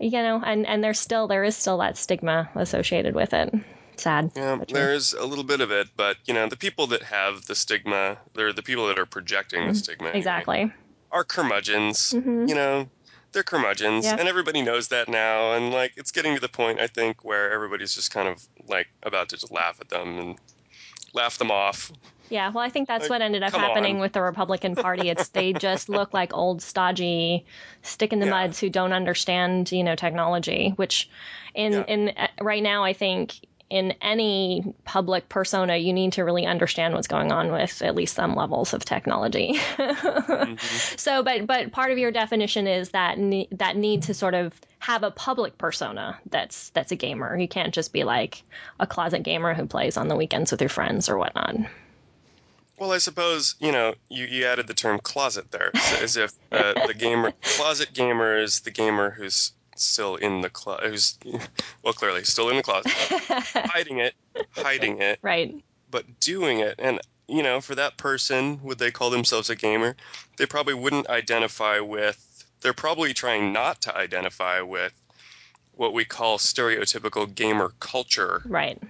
you know, and and there's still there is still that stigma associated with it. Sad. Yeah, there's a little bit of it, but you know, the people that have the stigma, they're the people that are projecting the stigma. anyway, Exactly. Are curmudgeons. Mhm. You know, they're curmudgeons, Yeah. and everybody knows that now. And like, it's getting to the point, I think, where everybody's just kind of like about to just laugh at them and laugh them off. Yeah, well, I think that's Like, what ended up happening on. with the Republican Party. It's they just look like old, stodgy, stick in the Yeah. muds who don't understand, you know, technology. Which, in Yeah. in uh, right now, I think in any public persona, you need to really understand what's going on with at least some levels of technology. Mhm. so, but but part of your definition is that ne- that need to sort of have a public persona that's that's a gamer. You can't just be like a closet gamer who plays on the weekends with your friends or whatnot. Well, I suppose you know you, you added the term closet there, so as if uh, the gamer closet gamer is the gamer who's still in the closet, who's well clearly still in the closet, hiding it, hiding it, right. but doing it. And you know, for that person, would they call themselves a gamer? They probably wouldn't identify with. They're probably trying not to identify with what we call stereotypical gamer culture, Right.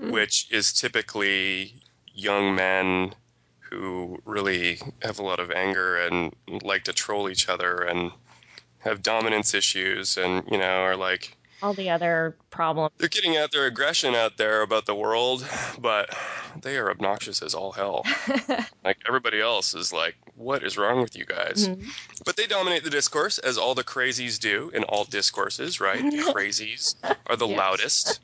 Mm. which is typically young men who really have a lot of anger and like to troll each other and have dominance issues and you know are like All the other problems. they're getting out their aggression out there about the world but they are obnoxious as all hell like everybody else is like what is wrong with you guys Mhm. but they dominate the discourse as all the crazies do in all discourses right the crazies are the Yes. loudest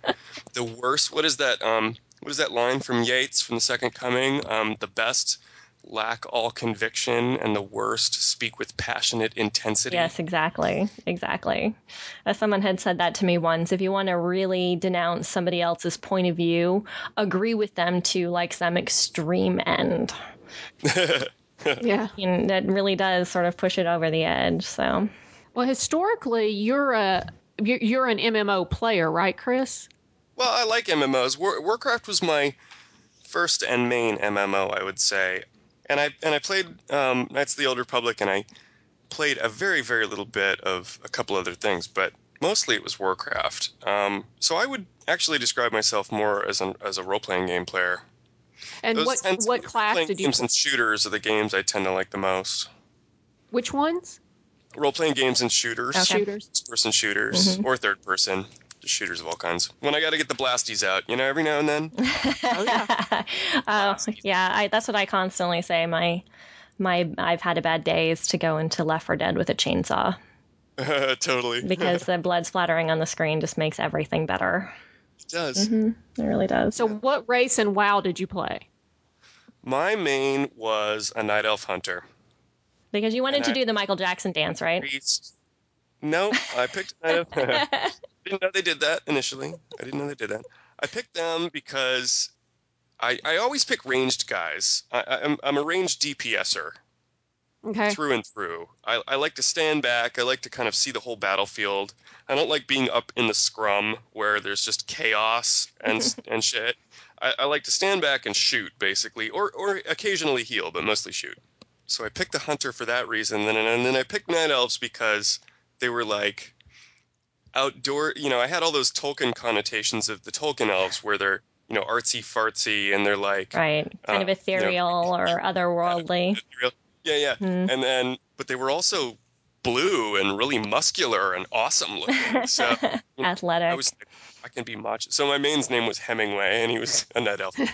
the worst what is that um what is that line from Yeats from the second coming um the best lack all conviction and the worst speak with passionate intensity Yes, exactly. Exactly. As someone had said that to me once, if you want to really denounce somebody else's point of view, agree with them to like some extreme end. Yeah. And that really does sort of push it over the edge. So, Well, historically, you're a you're you're an MMO player, right, Chris? Well, I like MMOs. War- Warcraft was my first and main MMO, I would say, and I and I played um, Knights of the Old Republic, and I played a very very little bit of a couple other things, but mostly it was Warcraft. Um, so I would actually describe myself more as an as a role playing game player. And Those what tend- what class did you? games Play? and shooters are the games I tend to like the most. Which ones? Role playing games and shooters, Okay. Shooters. first person shooters, or third person. Just shooters of all kinds. When I got to get the blasties out, you know, every now and then. Oh yeah. oh, yeah, I, that's what I constantly say. My, my, I've had a bad day is to go into Left 4 Dead with a chainsaw totally. because the blood splattering on the screen just makes everything better. it does. hmm It really does. So, what race and WoW did you play? My main was a night elf hunter. Because you wanted And to I- do the Michael Jackson dance, right? Priest. No, I picked night elf. I didn't know they did that initially. I didn't know they did that. I picked them because I, I always pick ranged guys. I, I'm, I'm a ranged DPSer Okay. through and through. I, I like to stand back. I like to kind of see the whole battlefield. I don't like being up in the scrum where there's just chaos and and shit. I, I like to stand back and shoot, basically, or or occasionally heal, but mostly shoot. So I picked the hunter for that reason. Then and then I picked night elves because they were like outdoor. You know, I had all those Tolkien connotations of the Tolkien elves, where they're you know artsy fartsy and they're like Right. Kind Uh, of ethereal or otherworldly. yeah, yeah. Hmm. And then, but they were also blue and really muscular and awesome looking. So Athletic. I was like, I can be macho. So my main's name was Hemingway, and he was a night elf. then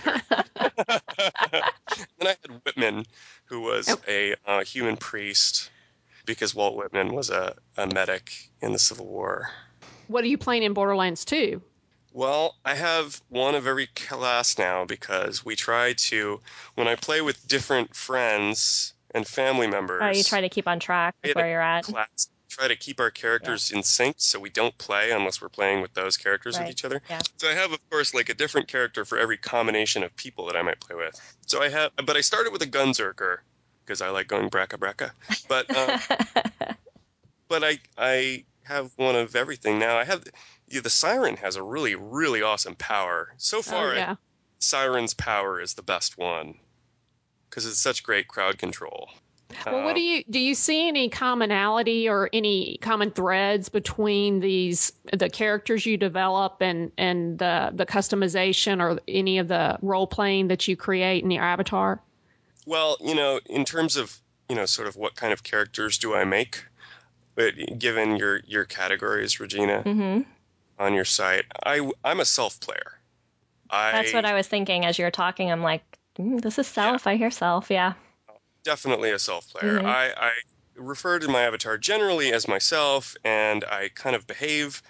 I had Whitman, who was a uh, human priest, because Walt Whitman was a, a medic in the Civil War. What are you playing in Borderlands 2? Well, I have one of every class now because we try to, when I play with different friends and family members, oh, you try to keep on track with where you're at. class, try to keep our characters in sync so we don't play unless we're playing with those characters Right. with each other. Yeah. So I have, of course, like a different character for every combination of people that I might play with. So I have, but I started with a Gunzerker because I like going bracka bracka. But um, but I I have one of everything now. I have yeah, the Siren has a really really awesome power. So far, oh, yeah. Siren's power is the best one because it's such great crowd control. Well, what Uh, do you do? You see any commonality or any common threads between these the characters you develop and and the the customization or any of the role playing that you create in your avatar? Well, you know, in terms of you know, sort of what kind of characters do I make? But given your your categories, Regina, hmm on your site, I I'm a self player. I That's what I was thinking as you were talking. I'm like, mm, this is self. I hear self. Yeah. definitely a self player. Mhm. I, I refer to my avatar generally as myself, and I kind of behave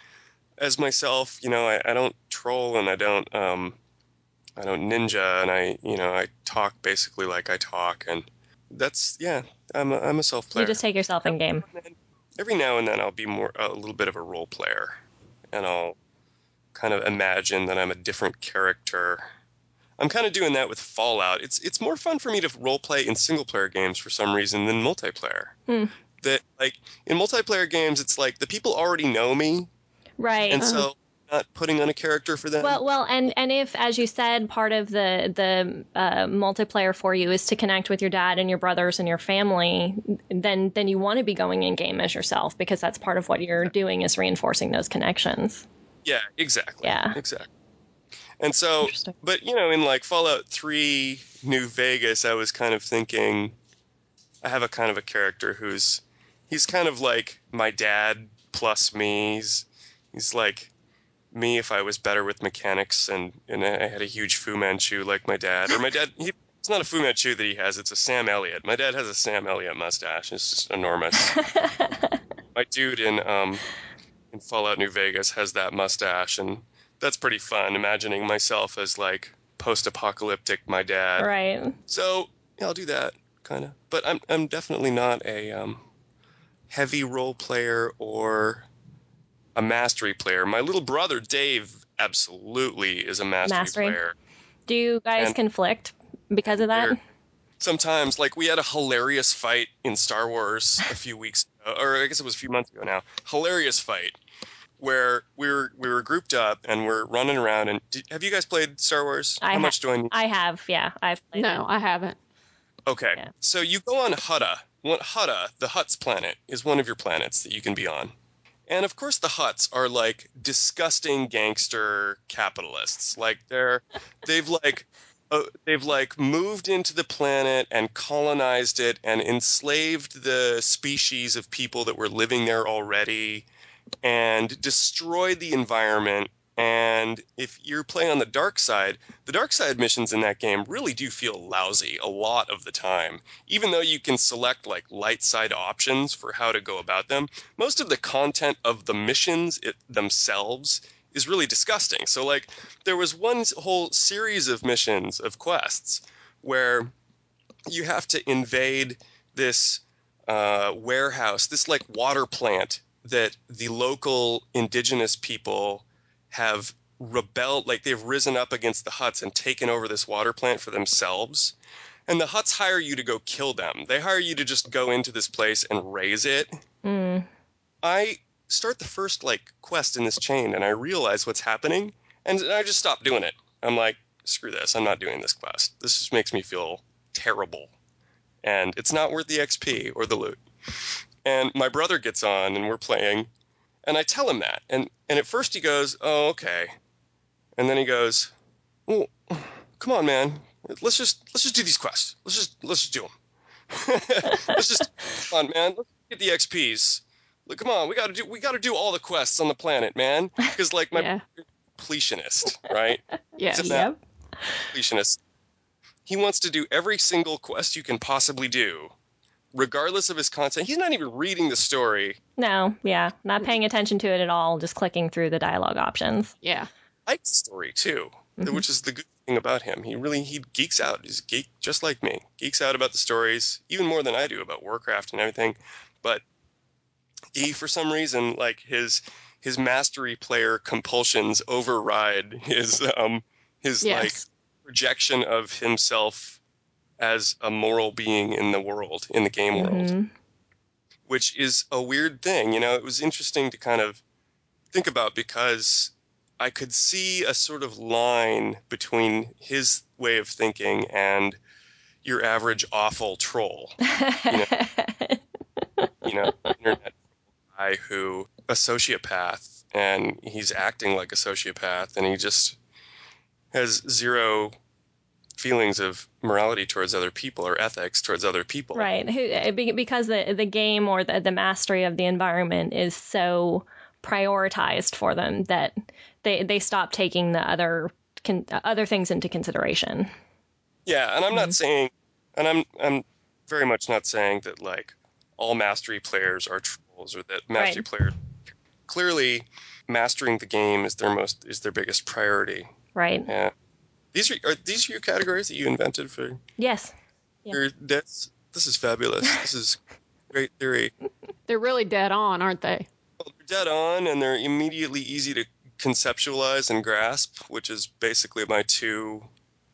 as myself. You know, I, I don't troll and I don't um, I don't ninja, and I you know I talk basically like I talk, and that's yeah. I'm a, I'm a self player. You just take yourself in game. Every now and then I'll be more a little bit of a role player, and I'll kind of imagine that I'm a different character. I'm kind of doing that with Fallout. It's it's more fun for me to role play in single player games for some reason than multiplayer. Hmm. That like in multiplayer games, it's like the people already know me, Right. and so I'm not putting on a character for them. Well, well, and and if, as you said, part of the the uh, multiplayer for you is to connect with your dad and your brothers and your family, then then you want to be going in game as yourself because that's part of what you're doing is reinforcing those connections. yeah, exactly. Yeah. exactly. And so but you know in like fallout 3 new vegas i was kind of thinking i have a kind of a character who's he's kind of like my dad plus me he's, he's like me if i was better with mechanics and, and i had a huge fu manchu like my dad or my dad he, it's not a fu manchu that he has it's a sam elliott. My dad has a sam elliott mustache it's just enormous. My dude in um in fallout new vegas has that mustache and that's pretty fun imagining myself as like post-apocalyptic my dad. Right. so yeah, i'll do that kind of but i'm i'm definitely not a um, heavy role player or a mastery player my little brother dave absolutely is a mastery, Mastery. player Do you guys And- conflict because of that? Sometimes like we had a hilarious fight in star wars a few weeks ago, or i guess it was a few months ago now hilarious fight where we were we were grouped up and we're running around and did, have you guys played star wars I how ha- much do i need I have, yeah, I've played No, I haven't. okay Yeah. so you go on hutta one hutta the Hutts planet is one of your planets that you can be on and of course the Hutts are like disgusting gangster capitalists. Like they're they've like uh, they've like moved into the planet and colonized it and enslaved the species of people that were living there already and destroyed the environment and if you're playing on the dark side the dark side missions in that game really do feel lousy a lot of the time. Even though you can select like light side options for how to go about them most of the content of the missions it, themselves is really disgusting. So like there was one whole series of missions of quests where you have to invade this uh, warehouse this like water plant that the local indigenous people have rebelled like they've risen up against the Hutts and taken over this water plant for themselves and the Hutts hire you to go kill them they hire you to just go into this place and raze it Mm. I start the first like quest in this chain and I realize what's happening and I just stop doing it. I'm like, screw this, I'm not doing this quest. This just makes me feel terrible. And it's not worth the XP or the loot. And my brother gets on and we're playing and I tell him that. And and at first he goes, "Oh, okay." And then he goes, "Well, come on, man. Let's just let's just do these quests. Let's just let's just do them." let's just come on, man. Let's get the XPs. Look, come on, we gotta do we gotta do all the quests on the planet, man. Because like my Yeah. completionist, right? Is Yep. completionist. He wants to do every single quest you can possibly do, regardless of his content. He's not even reading the story. No, yeah, not paying attention to it at all, just clicking through the dialogue options. Yeah. likes story too, Mhm. which is the good thing about him. He really he geeks out. He's a geek just like me. Geeks out about the stories even more than I do about Warcraft and everything. But he, for some reason, like his his mastery player compulsions override his um his like Yes. projection of himself as a moral being in the world in the game world Mhm. which is a weird thing. You know, it was interesting to kind of think about because I could see a sort of line between his way of thinking and your average awful troll. You know, internet guy who a sociopath and he's acting like a sociopath and he just has zero feelings of morality towards other people or ethics towards other people. right. Eh, be- because the the game or the, the mastery of the environment is so prioritized for them that they they stop taking the other con- other things into consideration. Yeah, and I'm not mm-hmm. saying, and I'm I'm very much not saying that like all mastery players are trolls or that mastery Right. players clearly mastering the game is their most is their biggest priority. Right. Yeah, these are are these your categories that you invented for Yes. Yeah. your that's this is fabulous. this is great theory. They're really dead on, aren't they? Well, they're dead on and they're immediately easy to conceptualize and grasp, which is basically my two.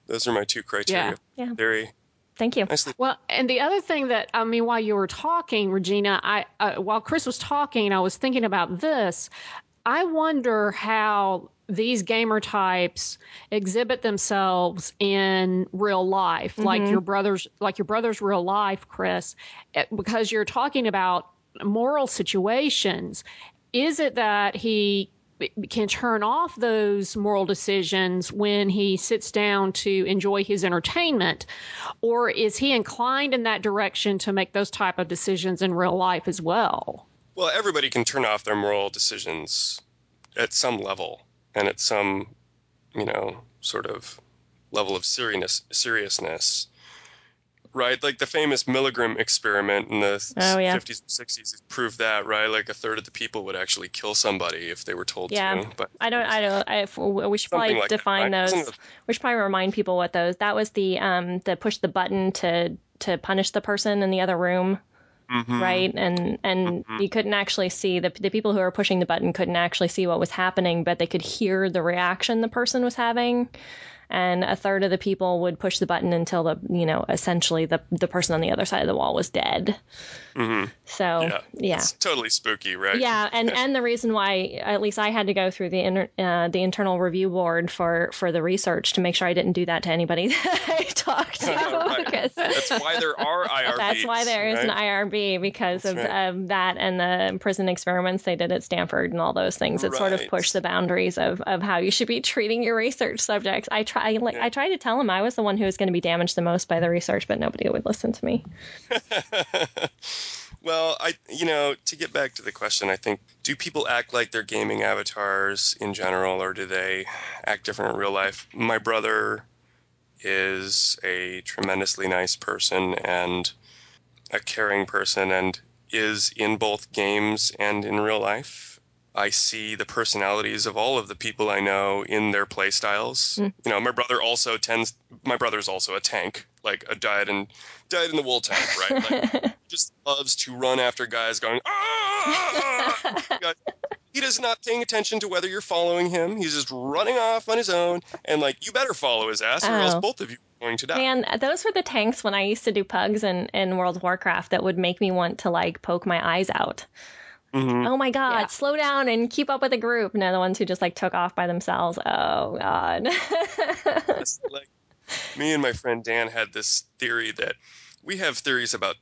Those are my two criteria. Yeah. Yeah. Theory. Thank you. Nicely. Well, and the other thing that I mean, while you were talking, Regina, I uh, while Chris was talking, I was thinking about this. I wonder how these gamer types exhibit themselves in real life, like Mhm. your brothers, like your brother's real life, Chris, eh, because you're talking about moral situations. Is it that he can turn off those moral decisions when he sits down to enjoy his entertainment or is he inclined in that direction to make those type of decisions in real life as well Well, everybody can turn off their moral decisions at some level and at some, you know, sort of level of seriousness. Seriousness, right? Like the famous Milgram experiment in the Oh, yeah. 50s and 60s proved that, right? Like a third of the people would actually kill somebody if they were told Yeah. to. But I don't. I don't. I, we should probably like that, define right? those. We should probably remind people what those. That was the um the push the button to to punish the person in the other room, Mhm. right? And and Mhm. you couldn't actually see the the people who were pushing the button couldn't actually see what was happening, but they could hear the reaction the person was having. And a third of the people would push the button until the you know essentially the the person on the other side of the wall was dead. Mhm. So Yeah. yeah. It's totally spooky, right? Yeah, and and the reason why at least I had to go through the inter, uh, the internal review board for for the research to make sure I didn't do that to anybody that I talked to. Right. That's why there are IRBs. that's why there is an? IRB because That's of right. um, that and the prison experiments they did at Stanford and all those things. It sort of pushed the boundaries of, of how you should be treating your research subjects. I try like Yeah. I tried to tell him I was the one who was going to be damaged the most by the research, but nobody would listen to me. Well, I you know, to get back to the question, I think do people act like they're gaming avatars in general or do they act different in real life? My brother is a tremendously nice person and a caring person and is in both games and in real life. I see the personalities of all of the people I know in their play styles. Mm. You know, my brother also tends my brother's also a tank, like a dyed and dyed in the wool tank, right? Like just loves to run after guys going ah! He does not paying attention to whether you're following him. He's just running off on his own, and like you better follow his ass, or else Oh. both of you are going to die. Man, those were the tanks when I used to do pugs in, in World of Warcraft that would make me want to like poke my eyes out. Mhm. Oh my god, Yeah. slow down and keep up with the group. No, the ones who just like took off by themselves. Oh god. Like me and my friend Dan had this theory that we have theories about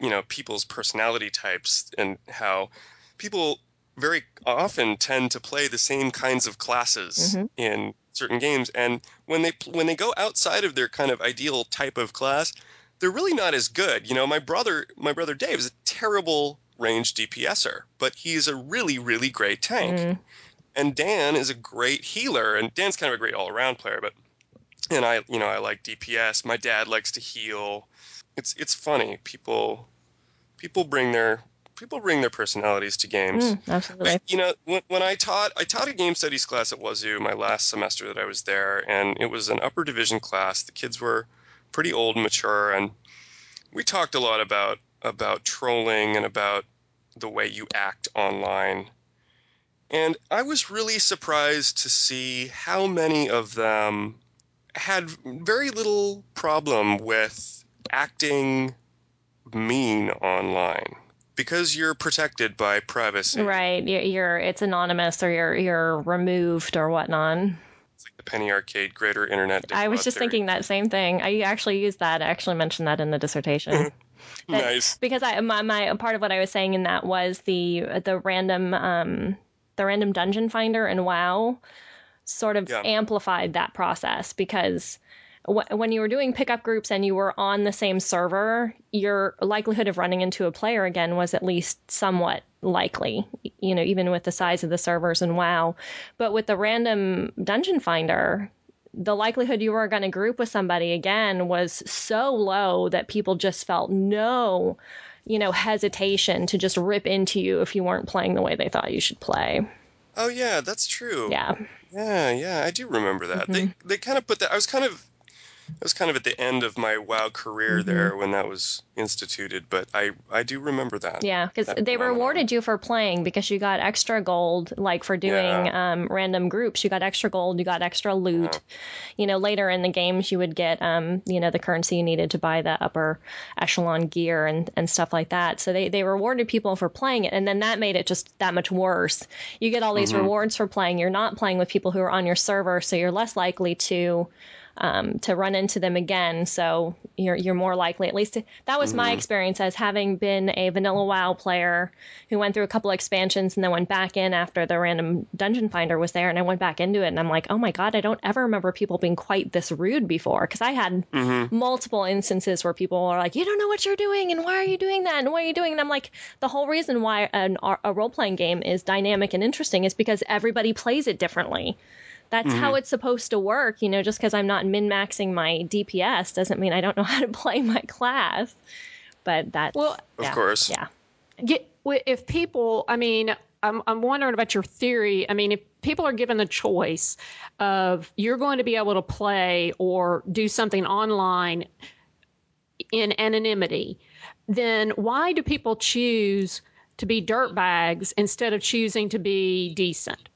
you know people's personality types and how people very often tend to play the same kinds of classes Mhm. in certain games and when they when they go outside of their kind of ideal type of class they're really not as good. You know, my brother, my brother Dave is a terrible range DPSer, but he's a really, really great tank. Mm. And Dan is a great healer, and Dan's kind of a great all-around player, but and I, you know, I like DPS. My dad likes to heal. It's it's funny. People people bring their people bring their personalities to games. Mm, absolutely. But, you know, when, when I taught, I taught a game studies class at Wazoo my last semester that I was there, and it was an upper division class. The kids were pretty old and mature, and we talked a lot about about trolling and about the way you act online. And I was really surprised to see how many of them had very little problem with acting mean online because you're protected by privacy. Right. You're, it's anonymous or you're you're removed or whatnot. It's like the penny arcade greater internet. I was just theory. thinking that same thing. I actually used that. I actually mentioned that in the dissertation. Nice. because I my, my part of what I was saying in that was the the random um the random dungeon finder and WoW sort of Yeah. amplified that process because when you were doing pickup groups and you were on the same server, your likelihood of running into a player again was at least somewhat likely, you know, even with the size of the servers in WoW. But with the random dungeon finder, the likelihood you were going to group with somebody again was so low that people just felt no, you know, hesitation to just rip into you if you weren't playing the way they thought you should play. Oh yeah, that's true. Yeah. Yeah, yeah, I do remember that. Mm-hmm. They they kind of put that. I was kind of I was kind of at the end of my WoW career Mm-hmm. there when that was instituted, but I I do remember that. Yeah, because they rewarded you for playing because you got extra gold, like for doing um, random groups. You got extra gold, you got extra loot. You know, later in the games, you would get, um, you know, the currency you needed to buy the upper echelon gear and, and stuff like that. So they, they rewarded people for playing it, and then that made it just that much worse. You get all these rewards for playing. You're not playing with people who are on your server, so you're less likely to um, to run into them again. So you're you're more likely, at least that was my experience as having been a vanilla WoW player who went through a couple expansions and then went back in after the random dungeon finder was there, and I went back into it, and I'm like, oh my god, I don't ever remember people being quite this rude before. Because I had multiple instances where people were like, you don't know what you're doing, and why are you doing that, and what are you doing? And I'm like, the whole reason why an, a role playing game is dynamic and interesting is because everybody plays it differently that's how mm-hmm. it's supposed to work. You know, just because I'm not min maxing my DPS doesn't mean I don't know how to play my class. But that, Well, Of course. yeah, Get, if people, I mean, I'm, I'm wondering about your theory. I mean, if people are given the choice of you're going to be able to play or do something online in anonymity, then why do people choose to be dirtbags instead of choosing to be decent?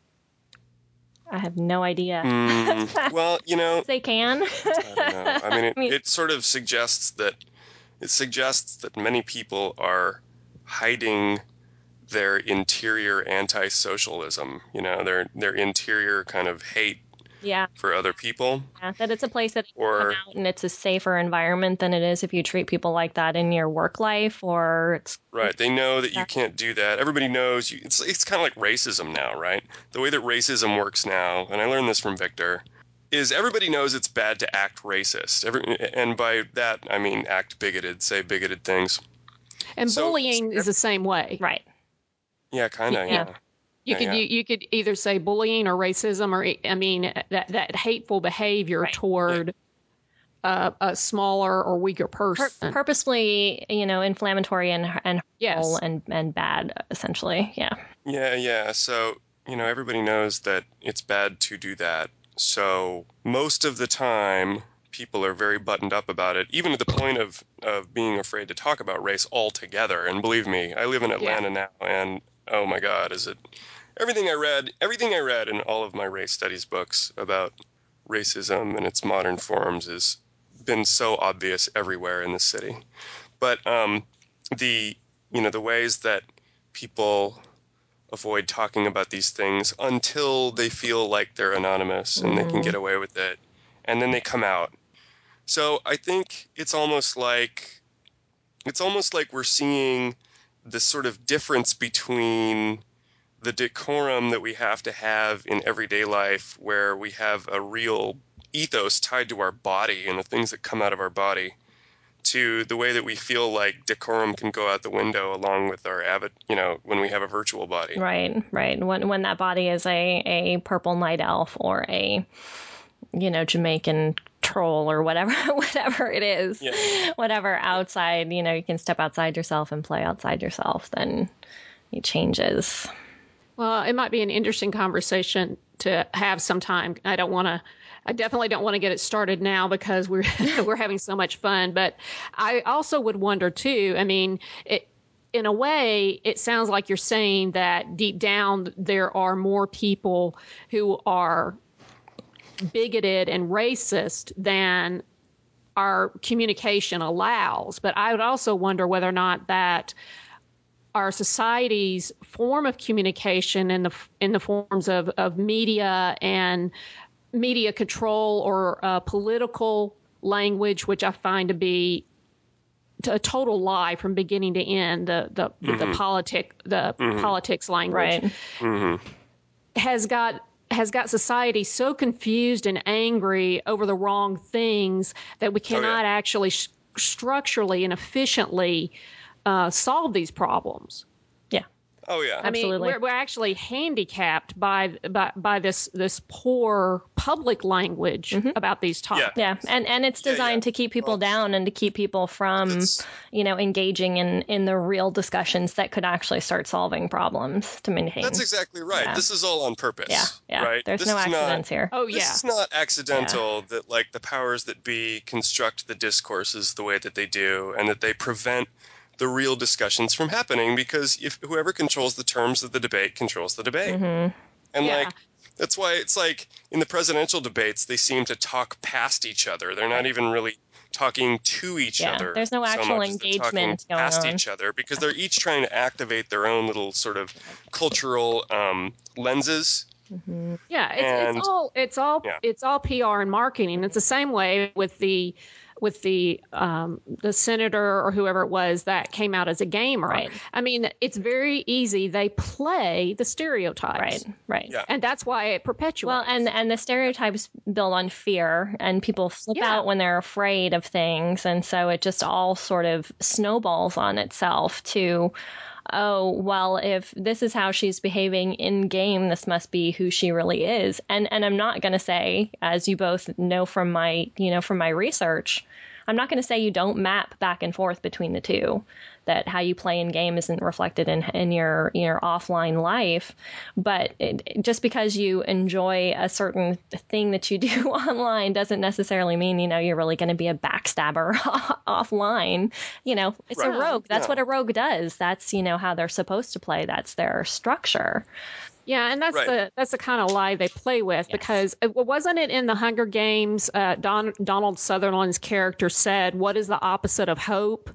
I have no idea. Mm, well, you know, They can. I don't know. I mean, it, I mean- it sort of suggests that it suggests that many people are hiding their interior anti-socialism. You know, their their interior kind of hate yeah, for other people. yeah, that it's a place that you Or- come out and it's a safer environment than it is if you treat people like that in your work life or it's Right. They know that you can't do that. Everybody knows you. It's it's kind of like racism now, right? The way that racism works now, and I learned this from Victor, is everybody knows it's bad to act racist. Every, and by that I mean act bigoted, say bigoted things. And So- bullying is the same way. right. Yeah, kind of. Yeah. Yeah. You could. You, you could either say bullying or racism, or I mean that that hateful behavior Right. toward uh, a smaller or weaker Pur- person. purposefully, you know, inflammatory and and Yes. and and bad, essentially. Yeah. Yeah, yeah. So, you know, everybody knows that it's bad to do that. So, most of the time, people are very buttoned up about it, even to the point of, of being afraid to talk about race altogether. And believe me, I live in Atlanta now, and oh my God, is it everything I read, everything I read in all of my race studies books about racism and its modern forms has been so obvious everywhere in the city. But um, the, you know, the ways that people avoid talking about these things until they feel like they're anonymous and they can Mhm. get away with it and then they come out so i think it's almost like it's almost like we're seeing this sort of difference between the decorum that we have to have in everyday life where we have a real ethos tied to our body and the things that come out of our body to the way that we feel like decorum can go out the window along with our avid, you know, when we have a virtual body. Right, right. When when that body is a a purple night elf or a you know Jamaican troll or whatever whatever it is, Yeah. whatever outside, you know, you can step outside yourself and play outside yourself. Then it changes. Well, it might be an interesting conversation to have sometime. I don't want to. I definitely don't want to get it started now because we're we're having so much fun. But I also would wonder too. I mean, it, in a way, it sounds like you're saying that deep down there are more people who are bigoted and racist than our communication allows. But I would also wonder whether or not that our society's form of communication in the in the forms of, of media and media control or uh, political language, which I find to be a total lie from beginning to end. The the, the politic the politics language Right. Mm-hmm. has got has got society so confused and angry over the wrong things that we cannot actually sh- structurally and efficiently uh, solve these problems. Yeah. Oh yeah. I mean, Absolutely. we're, we're actually handicapped by by by this this poor public language about these topics. Yeah, and and it's designed yeah. to keep people Well, down and to keep people from, It's- you know, engaging in in the real discussions that could actually start solving problems to maintain. That's exactly right. Yeah. This is all on purpose. yeah, yeah. Right. There's this no is accidents not, here. Oh yeah. This yeah. is not accidental that like the powers that be construct the discourses the way that they do, and that they prevent the real discussions from happening because if whoever controls the terms of the debate controls the debate, hmm and Yeah. like that's why it's like in the presidential debates they seem to talk past each other. They're not even really talking to each Yeah, other. there's no actual much as talking engagement going past on. each other because they're each trying to activate their own little sort of cultural um, lenses. Yeah, it's, And- it's all it's all Yeah. it's all PR and marketing. It's the same way with the with the um, the senator or whoever it was that came out as a gamer. Right. I mean, it's very easy. They play the stereotypes. Right, right. Yeah. And that's why it perpetuates. Well, and and the stereotypes build on fear, and people flip Yeah. out when they're afraid of things, and so it just all sort of snowballs on itself to, oh well, if this is how she's behaving in game, this must be who she really is. And and I'm not going to say, as you both know from my you know from my research, I'm not going to say you don't map back and forth between the two. That how you play in game isn't reflected in in your your offline life, but it, just because you enjoy a certain thing that you do online doesn't necessarily mean you know you're really going to be a backstabber offline. You know, it's a rogue. That's No. what a rogue does. That's you know how they're supposed to play. That's their structure. Yeah, and that's Right. the that's the kind of lie they play with because it, wasn't it in the Hunger Games? Uh, Don, Donald Sutherland's character said, "What is the opposite of hope?"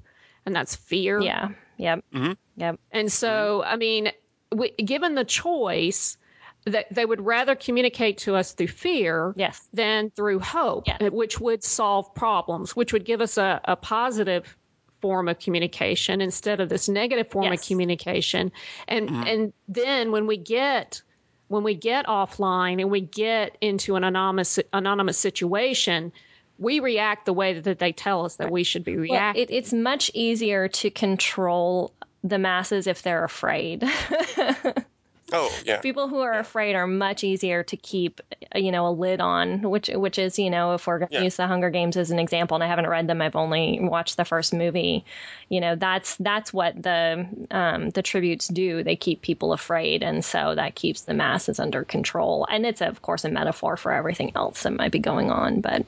And that's fear. Yeah. Yep. Mhm. Yep. And so, I mean, w- given the choice, that they would rather communicate to us through fear Yes. than through hope, Yes. uh, which would solve problems, which would give us a, a positive form of communication instead of this negative form of communication. And mm-hmm. and then when we get when we get offline and we get into an anonymous anonymous situation, we react the way that they tell us that we should be Well, reacting. it, it's much easier to control the masses if they're afraid. Oh yeah. People who are afraid are much easier to keep, you know, a lid on. Which, which is, you know, if we're going to Yeah. use the Hunger Games as an example, and I haven't read them, I've only watched the first movie. You know, that's that's what the um, the tributes do. They keep people afraid, and so that keeps the masses under control. And it's of course a metaphor for everything else that might be going on, but.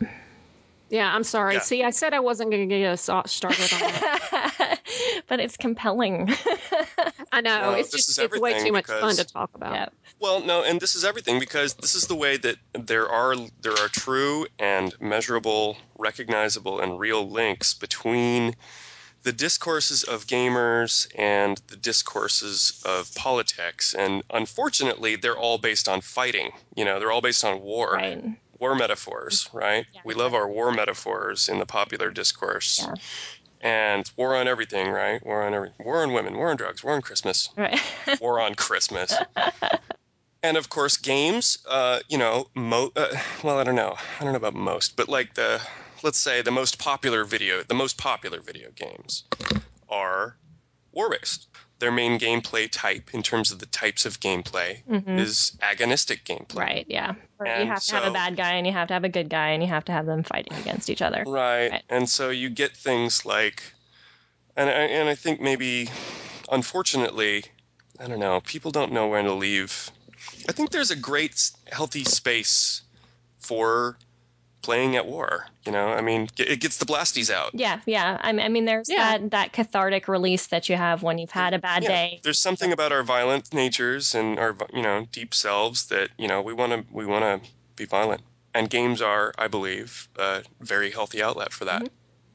Yeah, I'm sorry. Yeah. See, I said I wasn't going to get us started on that. but it's compelling. I know No, it's just it's way everything too much fun to talk about. yeah. Well, no, and this is everything because this is the way that there are there are true and measurable, recognizable, and real links between the discourses of gamers and the discourses of politics. And unfortunately, they're all based on fighting. You know, they're all based on war. Right. War metaphors, right? We love our war metaphors in the popular discourse. Yeah. And war on everything, right? War on every war on women, war on drugs, war on Christmas Right. war on Christmas. and of course, games. Uh, you know, mo- uh, well, I don't know. I don't know about most, but like the let's say the most popular video, the most popular video games are war-based. Their main gameplay type, in terms of the types of gameplay, Mhm. is agonistic gameplay. Right, yeah. Or you have to have a bad guy and you have to have a good guy and you have to have them fighting against each other. Right. Right. And so you get things like, and I, and I think maybe, unfortunately, I don't know, people don't know when to leave. I think there's a great, healthy space for playing at war. You know, I mean, it gets the blasties out. Yeah, yeah. I mean, there's Yeah. that that cathartic release that you have when you've had a bad Yeah, day. There's something about our violent natures and our, you know, deep selves that you know we want to we want to be violent, and games are, I believe, a very healthy outlet for that.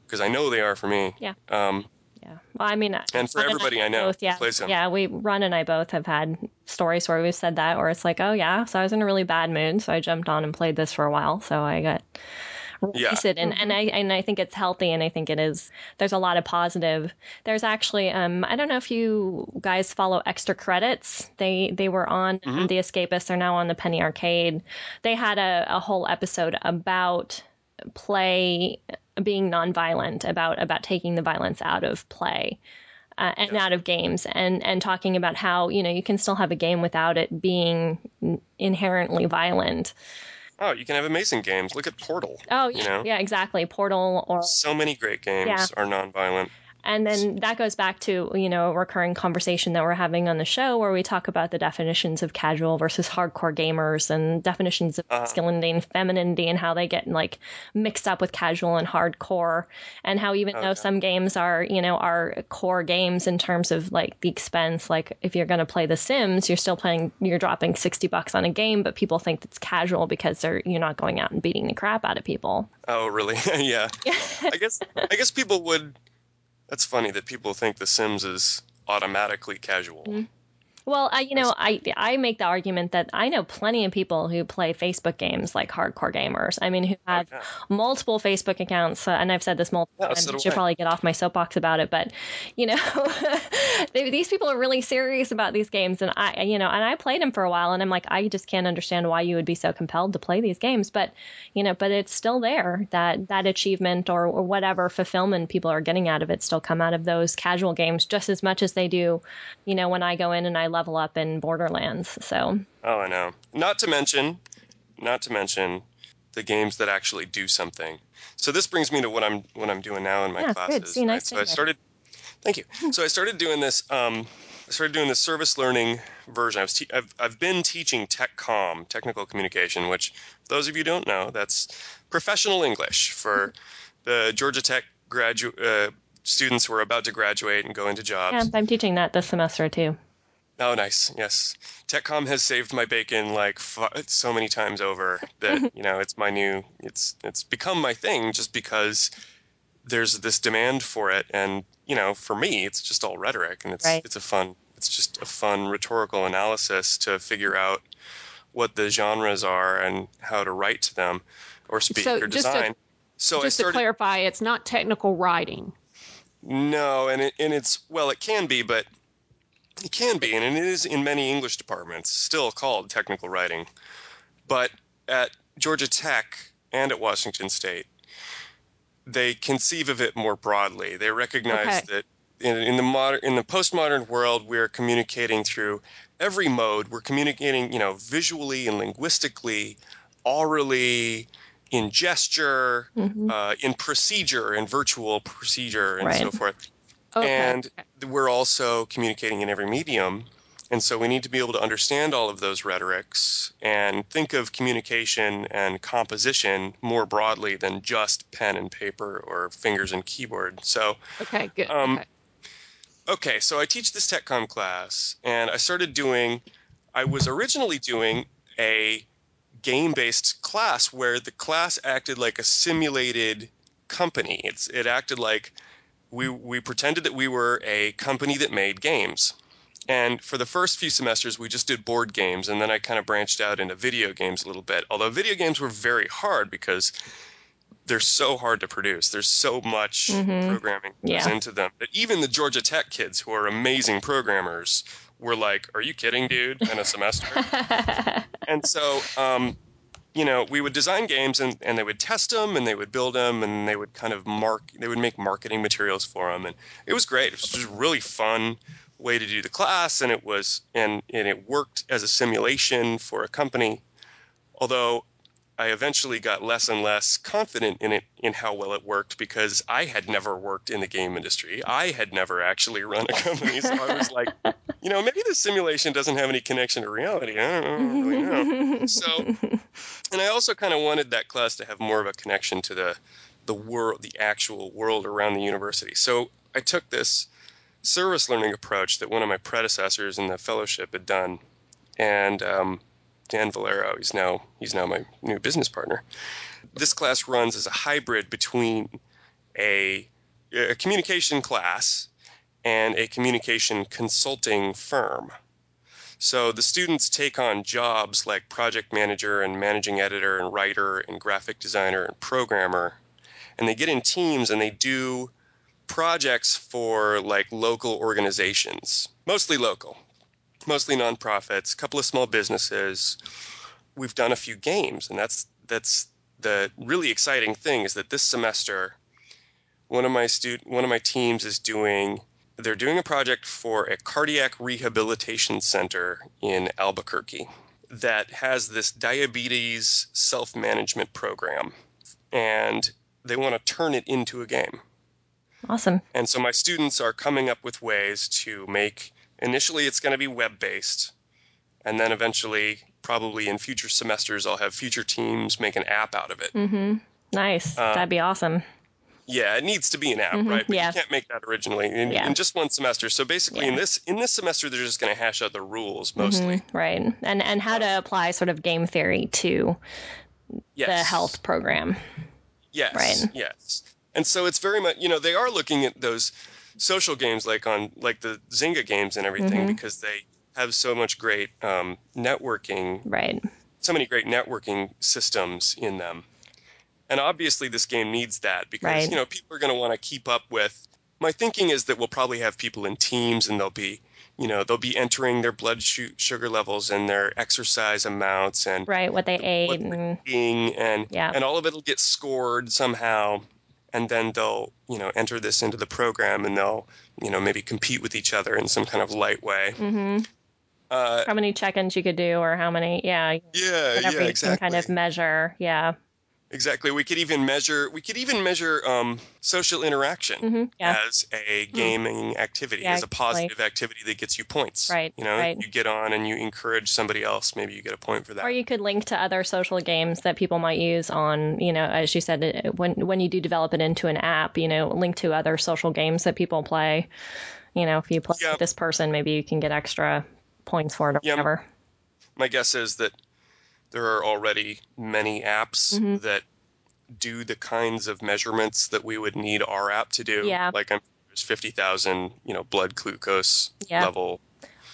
Because I know they are for me. Mm-hmm. Yeah. Um, Yeah. Well, I mean, And for Ron everybody I know both, yeah, who yeah. We Ron and I both have had stories where we've said that, or it's like, oh yeah, so I was in a really bad mood, so I jumped on and played this for a while, so I got Yeah. release it, and and I and I think it's healthy, and I think it is. There's a lot of positive. There's actually, um, I don't know if you guys follow Extra Credits. They they were on Mhm. The Escapist. They're now on the Penny Arcade. They had a, a whole episode about play being nonviolent about about taking the violence out of play uh, and Yes. out of games and and talking about how you know you can still have a game without it being inherently violent Oh, you can have amazing games. Look at Portal. oh You yeah know? yeah exactly portal or So many great games Yeah. are nonviolent. And then that goes back to, you know, a recurring conversation that we're having on the show where we talk about the definitions of casual versus hardcore gamers and definitions of Uh-huh. masculinity and femininity and how they get like mixed up with casual and hardcore and how even though some games are, you know, are core games in terms of like the expense, like if you're going to play The Sims, you're still playing, you're dropping 60 bucks on a game, but people think it's casual because they're, you're not going out and beating the crap out of people. Oh, really? yeah. I guess I guess people would. That's funny that people think The Sims is automatically casual. Mm-hmm. Well, I, you know, I I make the argument that I know plenty of people who play Facebook games like hardcore gamers. I mean, who have yeah. multiple Facebook accounts, uh, and I've said this multiple times. so I should probably get off my soapbox about it, but you know, they, these people are really serious about these games, and I, you know, and I played them for a while, and I'm like, I just can't understand why you would be so compelled to play these games, but you know, but it's still there that that achievement or, or whatever fulfillment people are getting out of it still come out of those casual games just as much as they do, you know, when I go in and I level up in Borderlands. So Oh, I know. Not to mention, not to mention, the games that actually do something. So this brings me to what I'm what I'm doing now in my Yeah, good. classes. See, nice So I started. Thank you. So I started doing this. Um, I started doing the service learning version. I was te- I've, I've been teaching TechCom, technical communication, which for those of you who don't know, that's professional English for the Georgia Tech graduate uh, students who are about to graduate and go into jobs. yeah, I'm teaching that this semester too. Oh, nice. Yes, TechCom has saved my bacon like f- so many times over that you know it's my new. It's it's become my thing just because there's this demand for it, and you know, for me, it's just all rhetoric, and it's Right. it's a fun. It's just a fun rhetorical analysis to figure out what the genres are and how to write to them, or speak So or just to- design. so Just to clarify, it's not technical writing. No, and it, and it's well, it can be, but it can be, and it is in many English departments still called technical writing. But at Georgia Tech and at Washington State, they conceive of it more broadly. They recognize Okay. that in, in the modern, in the postmodern world, we're communicating through every mode. We're communicating, you know, visually and linguistically, orally, in gesture, Mhm. uh, in procedure, in virtual procedure, and so Right. forth. Okay. And we're also communicating in every medium. And so we need to be able to understand all of those rhetorics and think of communication and composition more broadly than just pen and paper or fingers and keyboard. So, okay, good. um, okay. okay, so I teach this TechCom class, and I started doing, I was originally doing a game based class where the class acted like a simulated company. It's, it acted like we, we pretended that we were a company that made games. And for the first few semesters, we just did board games, and then I kind of branched out into video games a little bit. Although video games were very hard because they're so hard to produce. There's so much Mhm. programming goes Yeah. into them that even the Georgia Tech kids, who are amazing programmers, were like, "Are you kidding, dude?" In a semester. and so, um, you know, we would design games and, and they would test them and they would build them and they would kind of mark, they would make marketing materials for them. And it was great. It was just a really fun way to do the class. And it was, and, and it worked as a simulation for a company. Although I eventually got less and less confident in it, in how well it worked because I had never worked in the game industry. I had never actually run a company. So I was like, you know, maybe this simulation doesn't have any connection to reality. I don't, really know. So, and I also kind of wanted that class to have more of a connection to the the world, the actual world around the university. So I took this service learning approach that one of my predecessors in the fellowship had done, and um, Dan Valero, he's now he's now my new business partner. This class runs as a hybrid between a, a communication class and a communication consulting firm. So the students take on jobs like project manager and managing editor and writer and graphic designer and programmer. And they get in teams and they do projects for like local organizations, mostly local, mostly nonprofits, a couple of small businesses. We've done a few games and that's that's the really exciting thing is that this semester one of my student one of my teams is doing they're doing a project for a cardiac rehabilitation center in Albuquerque that has this diabetes self management program. And they want to turn it into a game. Awesome. And so my students are coming up with ways to make, initially, it's going to be web based. And then eventually, probably in future semesters, I'll have future teams make an app out of it. Mm-hmm. Nice. Uh, That'd be awesome. Yeah, it needs to be an app, Mhm, right? But yeah. you can't make that originally in, Yeah. in just one semester. So basically, in this in this semester, they're just going to hash out the rules mostly. Mhm, right. And and how to apply sort of game theory to Yes. the health program. Yes. Right. Yes. And so it's very much, you know, they are looking at those social games like on like the Zynga games and everything Mhm. because they have so much great um, networking, Right. so many great networking systems in them. And obviously, this game needs that because Right. you know people are going to want to keep up with. My thinking is that we'll probably have people in teams, and they'll be, you know, they'll be entering their blood su- sugar levels and their exercise amounts and Right. What they ate what and and Yeah. and all of it'll get scored somehow and then they'll you know enter this into the program and they'll you know maybe compete with each other in some kind of light way hmm uh, how many check-ins you could do or how many yeah yeah whatever yeah exactly can kind of measure. Yeah. Exactly we could even measure we could even measure um, social interaction hmm Yeah. as a gaming activity Yeah, as a positive activity that gets you points Right, you know right. you get on and you encourage somebody else maybe you get a point for that Or you could link to other social games that people might use on, you know, as you said, uh, when when you do develop it into an app, you know, link to other social games that people play. You know, if you play Yeah. with this person, maybe you can get extra points for it or whatever. my guess is that there are already many apps Mhm. that do the kinds of measurements that we would need our app to do. Yeah. Like I'm there's fifty thousand, you know, blood glucose Yeah. level.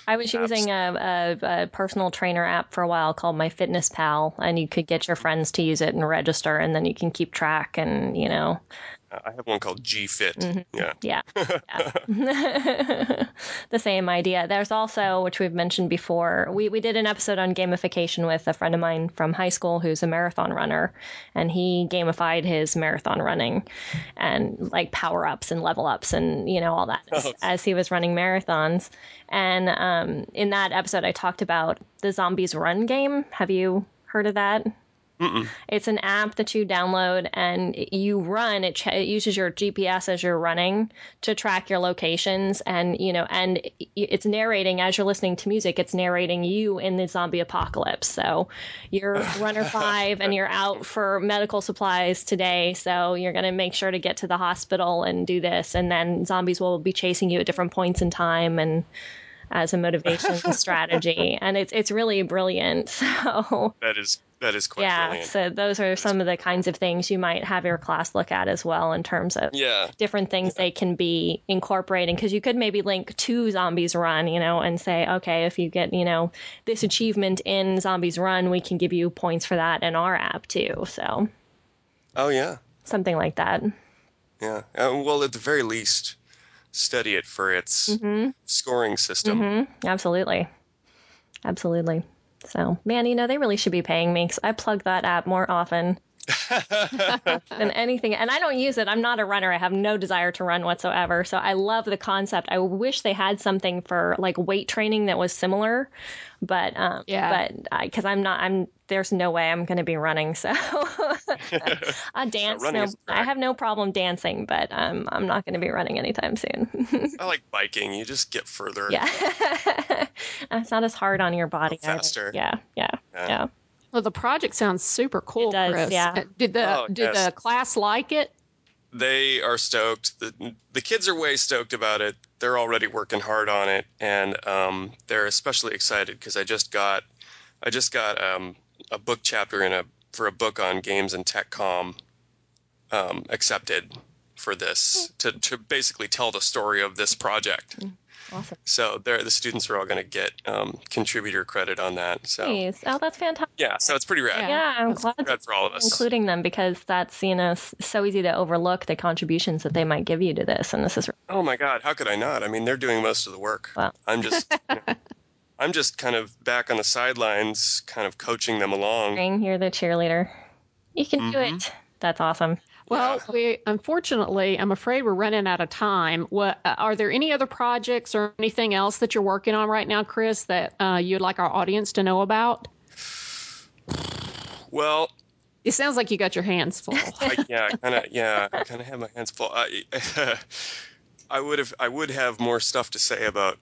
I was apps. using a, a, a personal trainer app for a while called My Fitness Pal, and you could get your friends to use it and register, and then you can keep track and, you know, I have one called GFit. Mhm. Yeah. Yeah. yeah. the same idea. There's also, which we've mentioned before, we, we did an episode on gamification with a friend of mine from high school who's a marathon runner, and he gamified his marathon running and like power ups and level ups and, you know, all that as, Oh. as he was running marathons. And um, in that episode, I talked about the Zombies Run game. Have you heard of that? Mm-mm. It's an app that you download and you run. It, ch- it uses your GPS as you're running to track your locations, and you know, and it's narrating as you're listening to music. It's narrating you in the zombie apocalypse. So you're runner five, and you're out for medical supplies today. So you're gonna make sure to get to the hospital and do this, and then zombies will be chasing you at different points in time and as a motivation strategy and it's it's really brilliant so That is that is quite yeah brilliant. so those are some of the kinds of things you might have your class look at as well in terms of Yeah. different things they can be incorporating because you could maybe link to zombies run you know and say okay if you get you know this achievement in zombies run we can give you points for that in our app too so Oh yeah. something like that Yeah. Uh, well, at the very least, study it for its hmm scoring system. hmm absolutely. Absolutely. So, man, you know, they really should be paying me because I plug that app more often than anything. And I don't use it. I'm not a runner. I have no desire to run whatsoever. So I love the concept. I wish they had something for like weight training that was similar, but um, Yeah. but because I'm not, I'm there's no way I'm going to be running. So I dance. running no, I have no problem dancing, but um, I'm not going to be running anytime soon. I like biking. You just get further. yeah, it's not as hard on your body. either. Faster. Yeah, yeah, Yeah. yeah. Well, the project sounds super cool, It does, Chris. yeah. Uh, Did the Oh, did yes. the class like it? They are stoked. The, the kids are way stoked about it. They're already working hard on it, and um, they're especially excited because I just got, I just got um, a book chapter in a for a book on games and tech com um, accepted for this to, to basically tell the story of this project. Awesome. So the students are all going to get um, contributor credit on that. So Nice. Oh, that's fantastic. yeah, so it's pretty rad. Yeah. Yeah, I'm glad for all of us. including them because that's you know so easy to overlook the contributions that they might give you to this, and this is Oh my God, how could I not? I mean, they're doing most of the work. Wow. I'm just, you know, I'm just kind of back on the sidelines, kind of coaching them along. You're the cheerleader. You can do Mhm. it. That's awesome. Well, Yeah. we unfortunately, I'm afraid we're running out of time. What uh, are there any other projects or anything else that you're working on right now, Chris, that uh, you'd like our audience to know about? Well, It sounds like you got your hands full. I, yeah, kind of, yeah, I kind of have my hands full. I, I would have, I would have more stuff to say about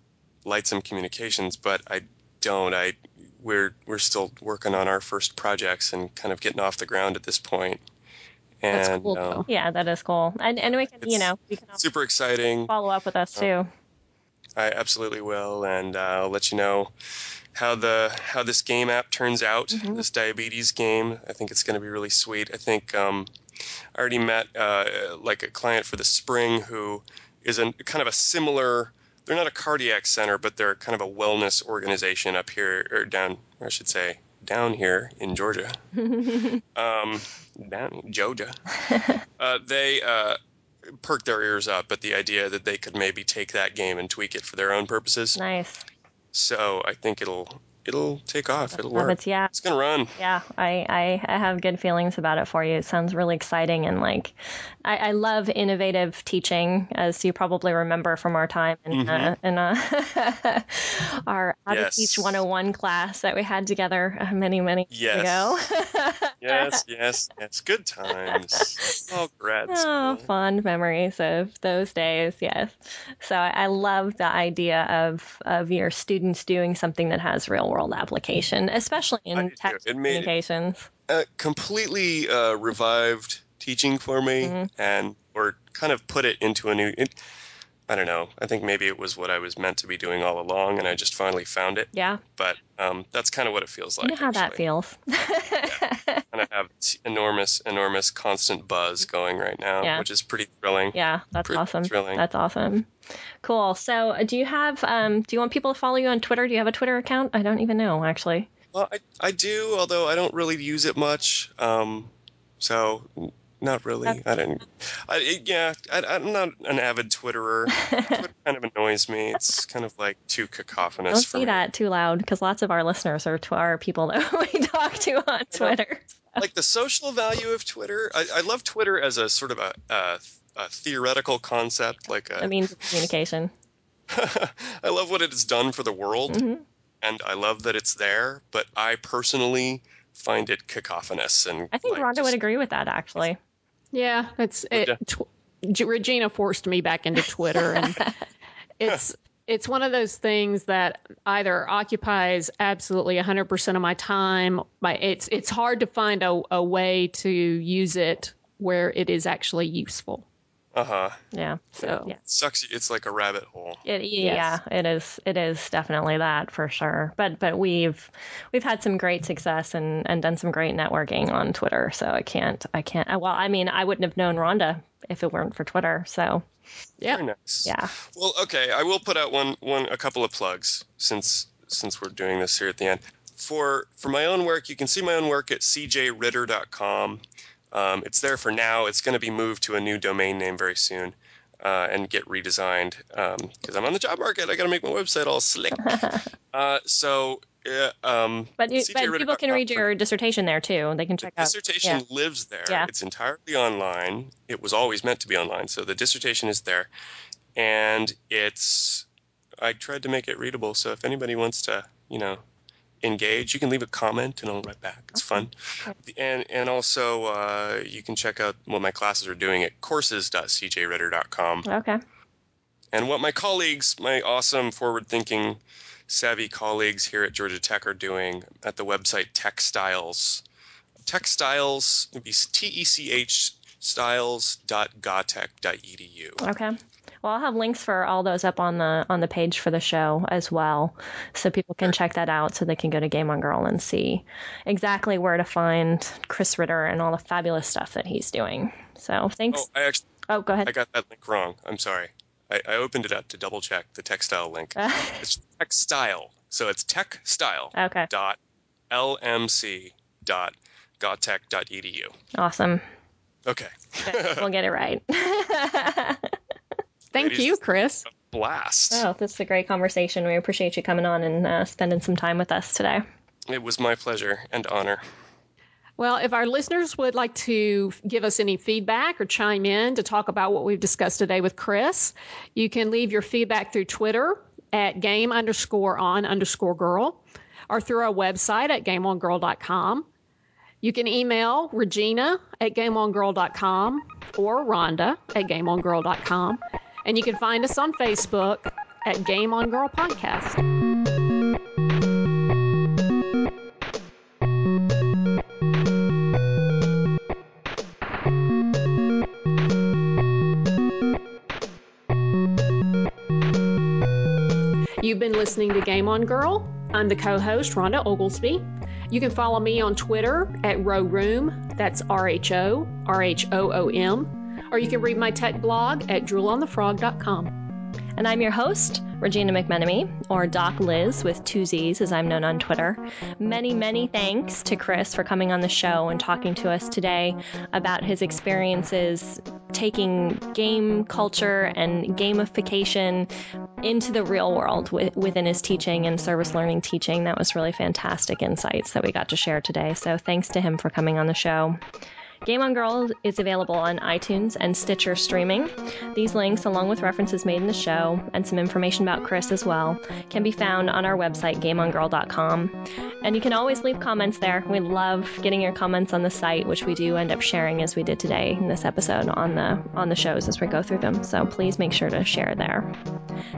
Lightsome Communications, but I don't. I, we're, we're still working on our first projects and kind of getting off the ground at this point. That's cool, um, though. Yeah, that is cool. And and we can you know you can super exciting. follow up with us too. I absolutely will, and uh, I'll let you know how the how this game app turns out. Mhm. This diabetes game, I think it's going to be really sweet. I think um, I already met uh, like a client for the spring who is a kind of a similar. They're not a cardiac center, but they're kind of a wellness organization up here or down, I should say, down here in Georgia. um, down in Georgia. uh, they uh, perked their ears up at the idea that they could maybe take that game and tweak it for their own purposes. nice. So I think it'll it'll take off. It'll work. it. Yeah. It's gonna run. Yeah, I, I, I have good feelings about it for you. It sounds really exciting and like I, I love innovative teaching, as you probably remember from our time in uh, in uh, our How Yes. to Teach 101 class that we had together uh, many many years ago. Yes, yes, yes. Good times. Oh, grad Oh, fond memories of those days. Yes. So I, I love the idea of of your students doing something that has real world application, especially in do too. text It communications. Uh, completely uh, revived teaching for me, Mhm. and or kind of put it into a new. It, I don't know. I think maybe it was what I was meant to be doing all along, and I just finally found it. Yeah, But um, that's kind of what it feels like. you know how that actually. feels. And I have enormous, enormous, constant buzz going right now, Yeah. which is pretty thrilling. Yeah, that's Pretty awesome. thrilling. That's awesome. Cool. So, uh, do you have um do you want people to follow you on Twitter? Do you have a Twitter account? I don't even know actually. Well, I, I do, although I don't really use it much. Um, so not really. I didn't. I, it- yeah, I, I'm not an avid Twitterer. Twitter kind of annoys me. It's kind of like too cacophonous Don't for say that too loud because lots of our listeners are our people that we talk to on Twitter. Like the social value of Twitter, I, I love Twitter as a sort of a, a, a theoretical concept. Like The a, means of communication. I love what it has done for the world. hmm and I love that it's there, but I personally find it cacophonous and I think like, Rhonda would agree with that actually. Yeah, it's it, tw- Regina forced me back into Twitter, and it's it's one of those things that either occupies absolutely 100% of my time. My it's it's hard to find a, a way to use it where it is actually useful. Uh-huh. Yeah. So Yeah. Sucks it's like a rabbit hole. It, yeah, it is. It is definitely that for sure. But but we've we've had some great success and and done some great networking on Twitter. So I can't I can't. Well, I mean, I wouldn't have known Rhonda if it weren't for Twitter. So yeah, Very nice. yeah, Well, okay, I will put out one one a couple of plugs since since we're doing this here at the end. For for my own work, you can see my own work at cjritter.com. Um, it's there for now. It's going to be moved to a new domain name very soon. uh, and get redesigned because I'm on the job market. I got to make my website all slick. uh, so. Uh, um, but you, but people can read your dissertation there too. They can check the out. dissertation yeah. lives there. Yeah. It's entirely online. It was always meant to be online, so the dissertation is there, and it's. I tried to make it readable, so if anybody wants to, you know, engage, you can leave a comment and I'll write back. It's fun. And and also uh, you can check out what my classes are doing at courses.cjritter.com. Okay. And what my colleagues, my awesome forward-thinking, savvy colleagues here at Georgia Tech are doing at the website Textiles. Textiles would be T E C H styles.gatech.edu. Okay. Well, I'll have links for all those up on the on the page for the show as well, so people can check that out. So they can go to Game on Girl and see exactly where to find Chris Ritter and all the fabulous stuff that he's doing. So thanks. Oh, I actually Oh, go ahead. I got that link wrong. I'm sorry. I, I opened it up to double check the textile link. it's textile. So it's textile okay. dot lmc dot gatech.edu. Awesome. Okay. We'll get it right. Thank you, Chris. Blast. Oh, this is a great conversation. We appreciate you coming on and uh, spending some time with us today. It was my pleasure and honor. Well, if our listeners would like to give us any feedback or chime in to talk about what we've discussed today with Chris, you can leave your feedback through Twitter at game underscore on underscore girl or through our website at gameongirl.com. You can email Regina at gameongirl.com or Rhonda at gameongirl.com. And you can find us on Facebook at Game on Girl Podcast. You've been listening to Game On Girl. I'm the co host, Rhonda Oglesby. You can follow me on Twitter at Row Room, that's R H O R H O O M, or you can read my tech blog at droolonthefrog.com. And I'm your host, Regina McMenemy, or Doc Liz with two Z's, as I'm known on Twitter. Many, many thanks to Chris for coming on the show and talking to us today about his experiences taking game culture and gamification into the real world within his teaching and service learning teaching. That was really fantastic insights that we got to share today. So thanks to him for coming on the show. Game on Girl is available on iTunes and Stitcher streaming. These links, along with references made in the show and some information about Chris as well, can be found on our website, gameongirl.com. And you can always leave comments there. We love getting your comments on the site, which we do end up sharing as we did today in this episode on the on the shows as we go through them. So please make sure to share there.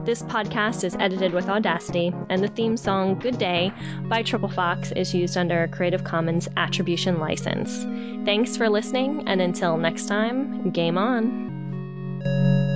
This podcast is edited with Audacity, and the theme song Good Day by Triple Fox is used under a Creative Commons Attribution License. Thanks for listening, and until next time, game on.